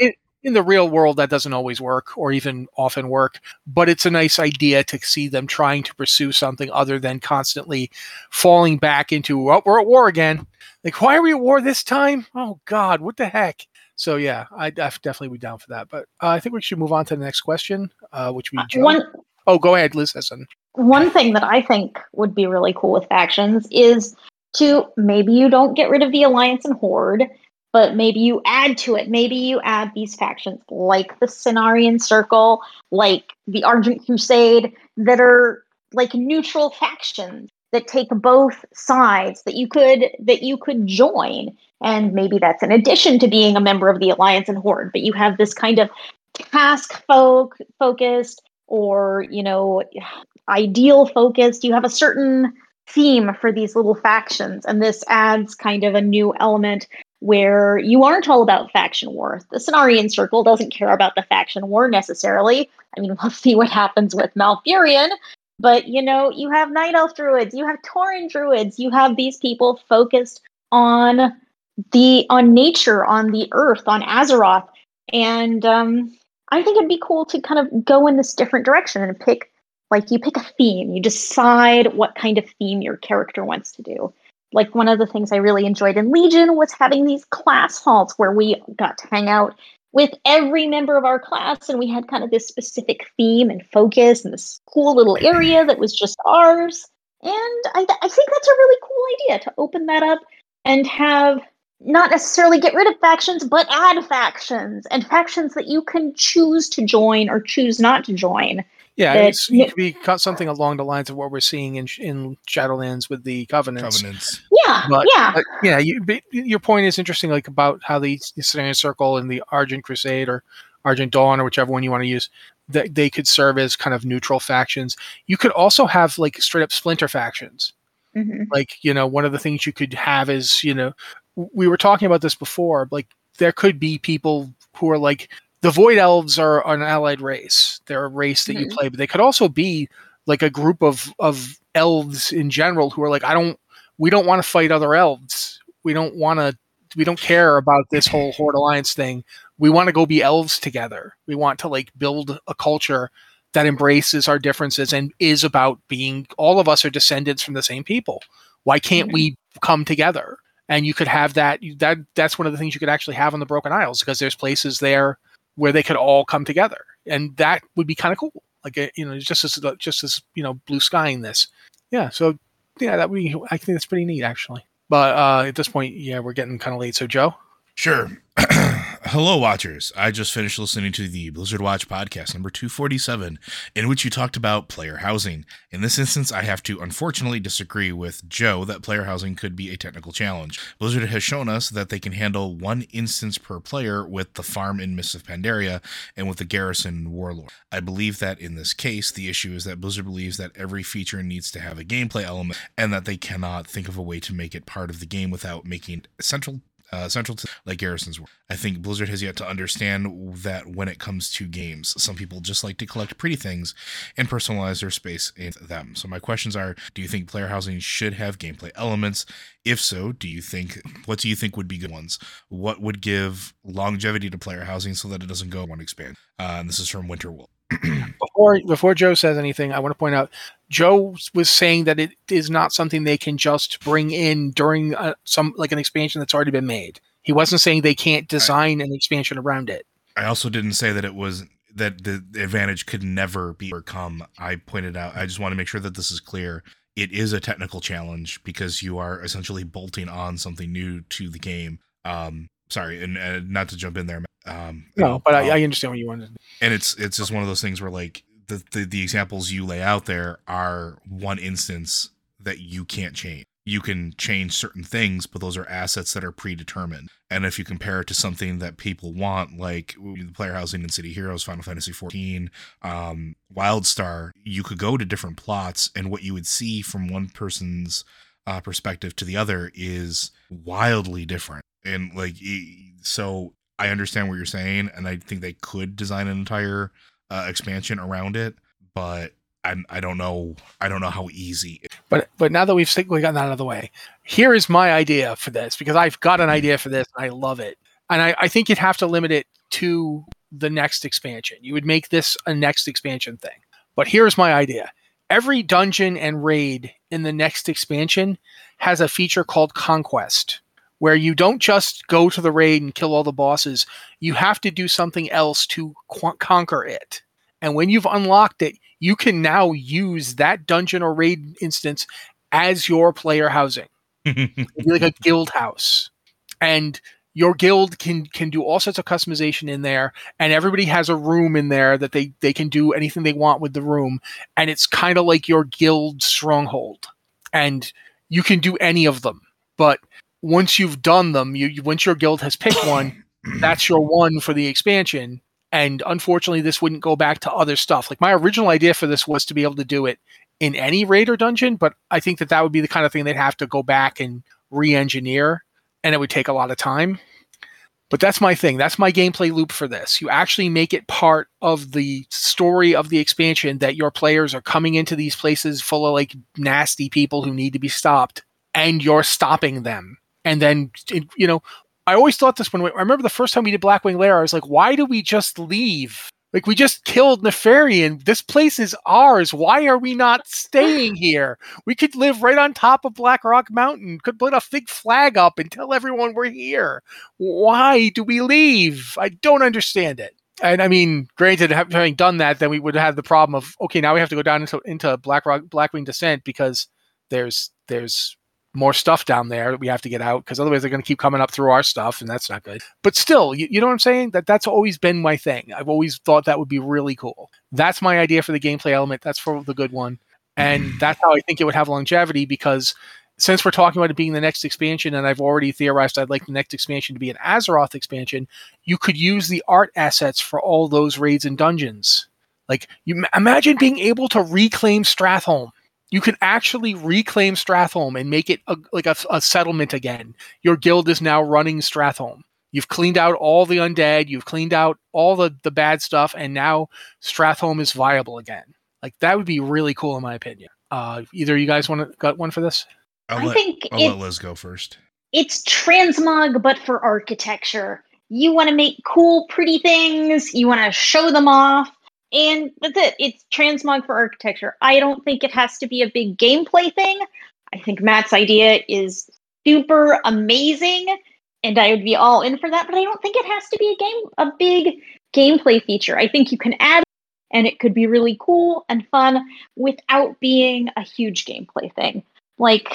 in the real world that doesn't always work or even often work but it's a nice idea to see them trying to pursue something other than constantly falling back into oh we're at war again like why are we at war this time oh god what the heck so yeah i def- definitely be down for that but uh, i think we should move on to the next question uh, which we Joe. One oh go ahead liz one thing that I think would be really cool with factions is to maybe you don't get rid of the alliance and horde, but maybe you add to it. Maybe you add these factions like the Cenarian Circle, like the Argent Crusade, that are like neutral factions that take both sides that you could that you could join and maybe that's in addition to being a member of the alliance and horde but you have this kind of task folk focused or you know ideal focused you have a certain theme for these little factions and this adds kind of a new element where you aren't all about faction war. The cenarian circle doesn't care about the faction war necessarily. I mean we'll see what happens with malfurion but you know you have night elf druids you have tauren druids you have these people focused on the on nature on the earth on azeroth and um, i think it'd be cool to kind of go in this different direction and pick like you pick a theme you decide what kind of theme your character wants to do. Like one of the things i really enjoyed in legion was having these class halls where we got to hang out with every member of our class and we had kind of this specific theme and focus and this cool little area that was just ours. And I, th- I think that's a really cool idea to open that up and have not necessarily get rid of factions, but add factions and factions that you can choose to join or choose not to join. Yeah, that, it's, it could be something along the lines of what we're seeing in in Shadowlands with the covenants. Covenants. Yeah, but, yeah, but, yeah. You, your point is interesting, like about how the, the Circle and the Argent Crusade or Argent Dawn or whichever one you want to use, that they could serve as kind of neutral factions. You could also have like straight up splinter factions. Mm-hmm. Like you know, one of the things you could have is you know we were talking about this before. Like there could be people who are like the Void Elves are an allied race. They're a race that mm-hmm. you play, but they could also be like a group of of elves in general who are like, I don't, we don't want to fight other elves. We don't want to. We don't care about this whole Horde Alliance thing. We want to go be elves together. We want to like build a culture that embraces our differences and is about being all of us are descendants from the same people. Why can't mm-hmm. we come together? And you could have that that that's one of the things you could actually have on the broken isles because there's places there where they could all come together. And that would be kind of cool. Like you know just as just as you know blue skying this. Yeah so yeah that would be i think that's pretty neat actually. But uh at this point yeah we're getting kind of late. So joe? Sure Hello, watchers. I just finished listening to the Blizzard Watch podcast number 247, in which you talked about player housing. In this instance, I have to unfortunately disagree with Joe that player housing could be a technical challenge. Blizzard has shown us that they can handle one instance per player with the farm in Mists of Pandaria and with the garrison Warlord. I believe that in this case, the issue is that Blizzard believes that every feature needs to have a gameplay element and that they cannot think of a way to make it part of the game without making it central uh, central to like Garrison's work. I think Blizzard has yet to understand that when it comes to games, some people just like to collect pretty things and personalize their space in them. So my questions are: Do you think player housing should have gameplay elements? If so, do you think what do you think would be good ones? What would give longevity to player housing so that it doesn't go on expand? Uh, and this is from Winterwolf. before before Joe says anything, I want to point out Joe was saying that it is not something they can just bring in during uh, some like an expansion that's already been made. He wasn't saying they can't design an expansion around it. I also didn't say that it was that the advantage could never be overcome. I pointed out. I just want to make sure that this is clear. It is a technical challenge because you are essentially bolting on something new to the game. Um, sorry, and uh, not to jump in there. Um, no, but I, I, understand what you wanted. And it's it's just one of those things where like the, the the examples you lay out there are one instance that you can't change. You can change certain things, but those are assets that are predetermined. And if you compare it to something that people want, like the player housing in City Heroes, Final Fantasy XIV, um, WildStar, you could go to different plots, and what you would see from one person's uh, perspective to the other is wildly different. And like, so I understand what you're saying, and I think they could design an entire uh, expansion around it, but I, I don't know I don't know how easy. But but now that we've we gotten that out of the way, here is my idea for this because I've got an idea for this and I love it, and I, I think you'd have to limit it to the next expansion. You would make this a next expansion thing. But here's my idea. Every dungeon and raid in the next expansion has a feature called Conquest where you don't just go to the raid and kill all the bosses. You have to do something else to qu- conquer it. And when you've unlocked it, you can now use that dungeon or raid instance as your player housing, like a guild house. And your guild can can do all sorts of customization in there and everybody has a room in there that they they can do anything they want with the room and it's kind of like your guild stronghold and you can do any of them but once you've done them you, you once your guild has picked one that's your one for the expansion and unfortunately this wouldn't go back to other stuff like my original idea for this was to be able to do it in any raider dungeon but i think that that would be the kind of thing they'd have to go back and re-engineer and it would take a lot of time. But that's my thing. That's my gameplay loop for this. You actually make it part of the story of the expansion that your players are coming into these places full of like nasty people who need to be stopped, and you're stopping them. And then, you know, I always thought this when I remember the first time we did Blackwing Lair, I was like, why do we just leave? Like we just killed Nefarian. This place is ours. Why are we not staying here? We could live right on top of Black Rock Mountain. Could put a big flag up and tell everyone we're here. Why do we leave? I don't understand it. And I mean, granted, having done that, then we would have the problem of okay, now we have to go down into into Black Rock Blackwing Descent because there's there's more stuff down there that we have to get out because otherwise they're going to keep coming up through our stuff and that's not good. But still, you, you know what I'm saying? That that's always been my thing. I've always thought that would be really cool. That's my idea for the gameplay element. That's for the good one. And that's how I think it would have longevity because since we're talking about it being the next expansion, and I've already theorized I'd like the next expansion to be an Azeroth expansion, you could use the art assets for all those raids and dungeons. Like, you imagine being able to reclaim Stratholme you can actually reclaim Stratholme and make it a, like a, a, settlement again. Your guild is now running Stratholme. You've cleaned out all the undead. You've cleaned out all the the bad stuff, and now Stratholme is viable again. Like that would be really cool, in my opinion. Uh, either you guys want to got one for this? I'll I let, think I'll it- let Liz go first. It's transmog, but for architecture. You want to make cool, pretty things. You want to show them off. And that's it. It's transmog for architecture. I don't think it has to be a big gameplay thing. I think Matt's idea is super amazing, and I would be all in for that. But I don't think it has to be a game, a big gameplay feature. I think you can add, and it could be really cool and fun without being a huge gameplay thing. Like,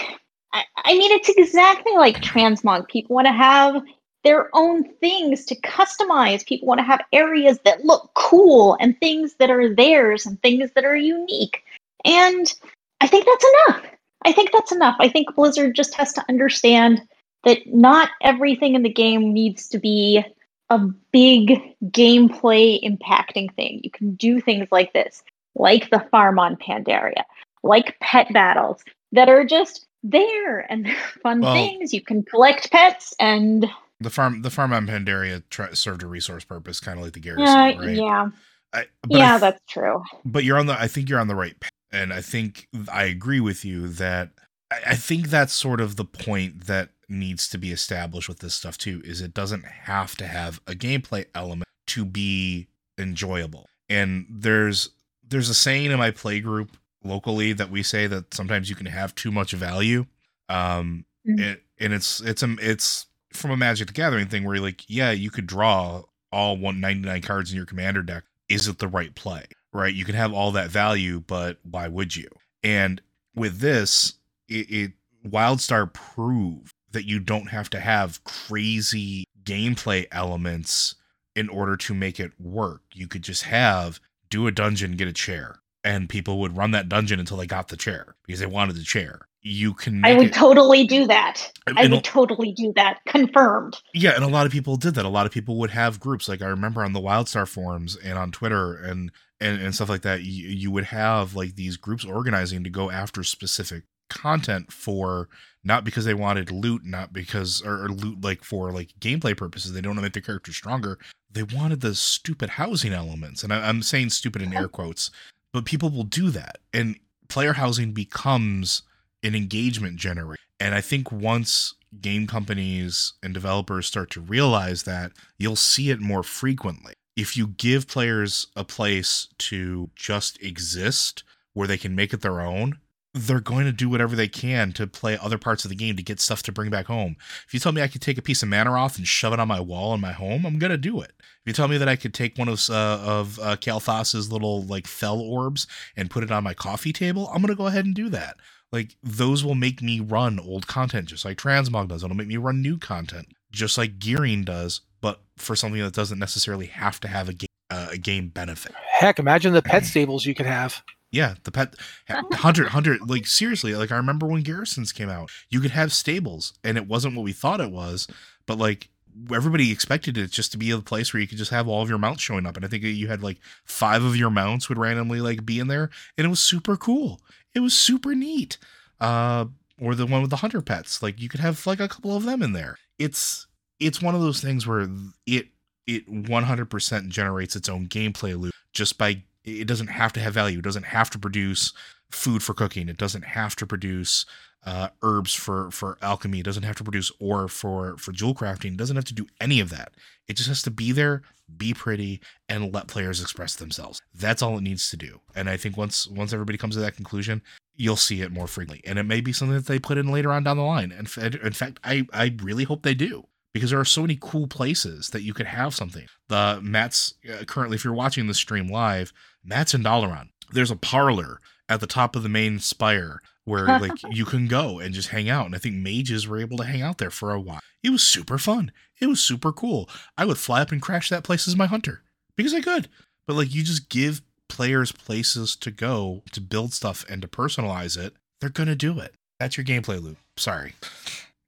I, I mean, it's exactly like transmog. People want to have their own things to customize. People want to have areas that look cool and things that are theirs and things that are unique. And I think that's enough. I think that's enough. I think Blizzard just has to understand that not everything in the game needs to be a big gameplay impacting thing. You can do things like this, like the farm on Pandaria, like pet battles that are just there and they're fun Well- things. You can collect pets and The farm, the farm on Pandaria tra- served a resource purpose, kind of like the garrison, uh, right? yeah, I, yeah, th- that's true. but you're on the. I think you're on the right path, and I think I agree with you that I, I think that's sort of the point that needs to be established with this stuff too. Is it doesn't have to have a gameplay element to be enjoyable, and there's there's a saying in my play group locally that we say that sometimes you can have too much value um Mhm. it, and it's it's a it's from a magic the gathering thing where you're like yeah you could draw all 199 cards in your commander deck. Is it the right play? Right? You can have all that value but why would you? And with this it, it wildstar proved that you don't have to have crazy gameplay elements in order to make it work. You could just have do a dungeon get a chair. And people would run that dungeon until they got the chair because they wanted the chair you can I would it, totally do that. I would totally do that. Confirmed. yeah, and a lot of people did that. A lot of people would have groups. Like I remember on the WildStar forums and on Twitter and and, and stuff like that. You, you would have like these groups organizing to go after specific content for not because they wanted loot, not because or, or loot like for like gameplay purposes. They don't want to make their character stronger. They wanted the stupid housing elements, and I, I'm saying stupid in air quotes, but people will do that, and player housing becomes an engagement generator. And I think once game companies and developers start to realize that, you'll see it more frequently. If you give players a place to just exist where they can make it their own, they're going to do whatever they can to play other parts of the game to get stuff to bring back home. If you tell me I could take a piece of Mannoroth and shove it on my wall in my home, I'm gonna do it. If you tell me that I could take one of uh, of uh, Kael'thas's little like fel orbs and put it on my coffee table, I'm gonna go ahead and do that. Like those will make me run old content just like Transmog does. It'll make me run new content just like gearing does, but for something that doesn't necessarily have to have a game, uh, a game benefit. Heck, imagine the pet stables you could have. Yeah, the pet hundred hundred like seriously, like I remember when Garrisons came out, you could have stables, and it wasn't what we thought it was, but like everybody expected it just to be a place where you could just have all of your mounts showing up, and I think you had like five of your mounts would randomly like be in there, and it was super cool. It was super neat. Uh, or the one with the hunter pets, like you could have like a couple of them in there. It's it's one of those things where it it 100% generates its own gameplay loop just by it doesn't have to have value. It doesn't have to produce food for cooking. It doesn't have to produce uh, herbs for for alchemy. It doesn't have to produce ore for for jewel crafting. It doesn't have to do any of that. It just has to be there, be pretty, and let players express themselves. That's all it needs to do. And I think once once everybody comes to that conclusion, you'll see it more frequently. And it may be something that they put in later on down the line. And in fact, I I really hope they do because there are so many cool places that you could have something. The Matt's uh, currently, if you're watching the stream live, Matt's in Dalaran. There's a parlor at the top of the main spire where like you can go and just hang out. And I think mages were able to hang out there for a while. It was super fun. It was super cool. I would fly up and crash that place as my hunter because I could. But like you just give players places to go to build stuff and to personalize it, they're gonna do it. That's your gameplay loop. Sorry.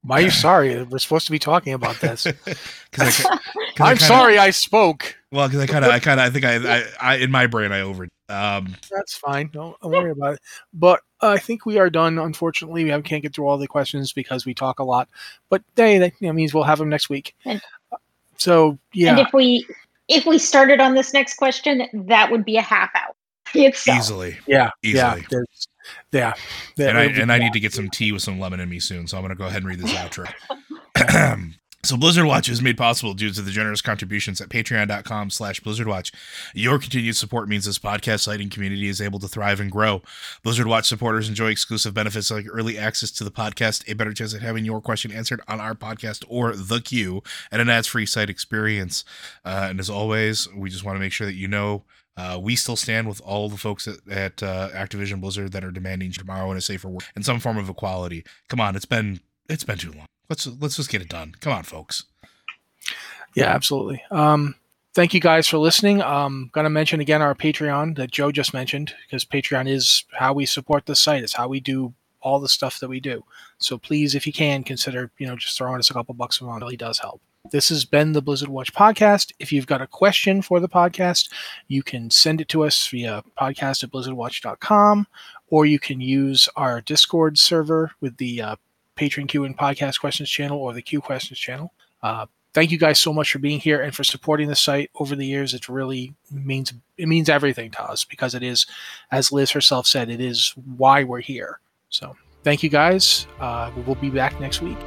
Why are you sorry? We're supposed to be talking about this. Because I'm kinda, sorry I spoke. Well, because I kind of, I kind of, I think I, I, I, in my brain, I over. Um, That's fine. Don't, don't worry about it. But uh, I think we are done. Unfortunately, we have, can't get through all the questions because we talk a lot. But hey, that you know, means we'll have them next week. And, so yeah. And if we if we started on this next question, that would be a half hour. Itself. Easily. Yeah. Easily. Yeah. Yeah. and I and I need to get some tea with some lemon in me soon, so I'm gonna go ahead and read this outro. So Blizzard Watch is made possible due to the generous contributions at patreon.com slash blizzardwatch. Your continued support means this podcast site and community is able to thrive and grow. Blizzard Watch supporters enjoy exclusive benefits like early access to the podcast, a better chance at having your question answered on our podcast or the queue, and an ads-free site experience. Uh, and as always, we just want to make sure that you know uh, we still stand with all the folks at, at uh, Activision Blizzard that are demanding tomorrow in a safer world and some form of equality. Come on, it's been it's been too long. Let's let's just get it done. Come on, folks. Yeah, absolutely. Um, thank you guys for listening. Um, gonna mention again our Patreon that Joe just mentioned because Patreon is how we support the site. It's how we do all the stuff that we do. So please, if you can, consider you know just throwing us a couple bucks a month. It really does help. This has been the Blizzard Watch podcast. If you've got a question for the podcast, you can send it to us via podcast at blizzardwatch.com, or you can use our Discord server with the uh, Patreon Q and Podcast Questions channel or the Q Questions channel. Uh, thank you guys so much for being here and for supporting the site over the years. It really means it means everything to us because it is, as Liz herself said, it is why we're here. So thank you guys. Uh, we'll be back next week.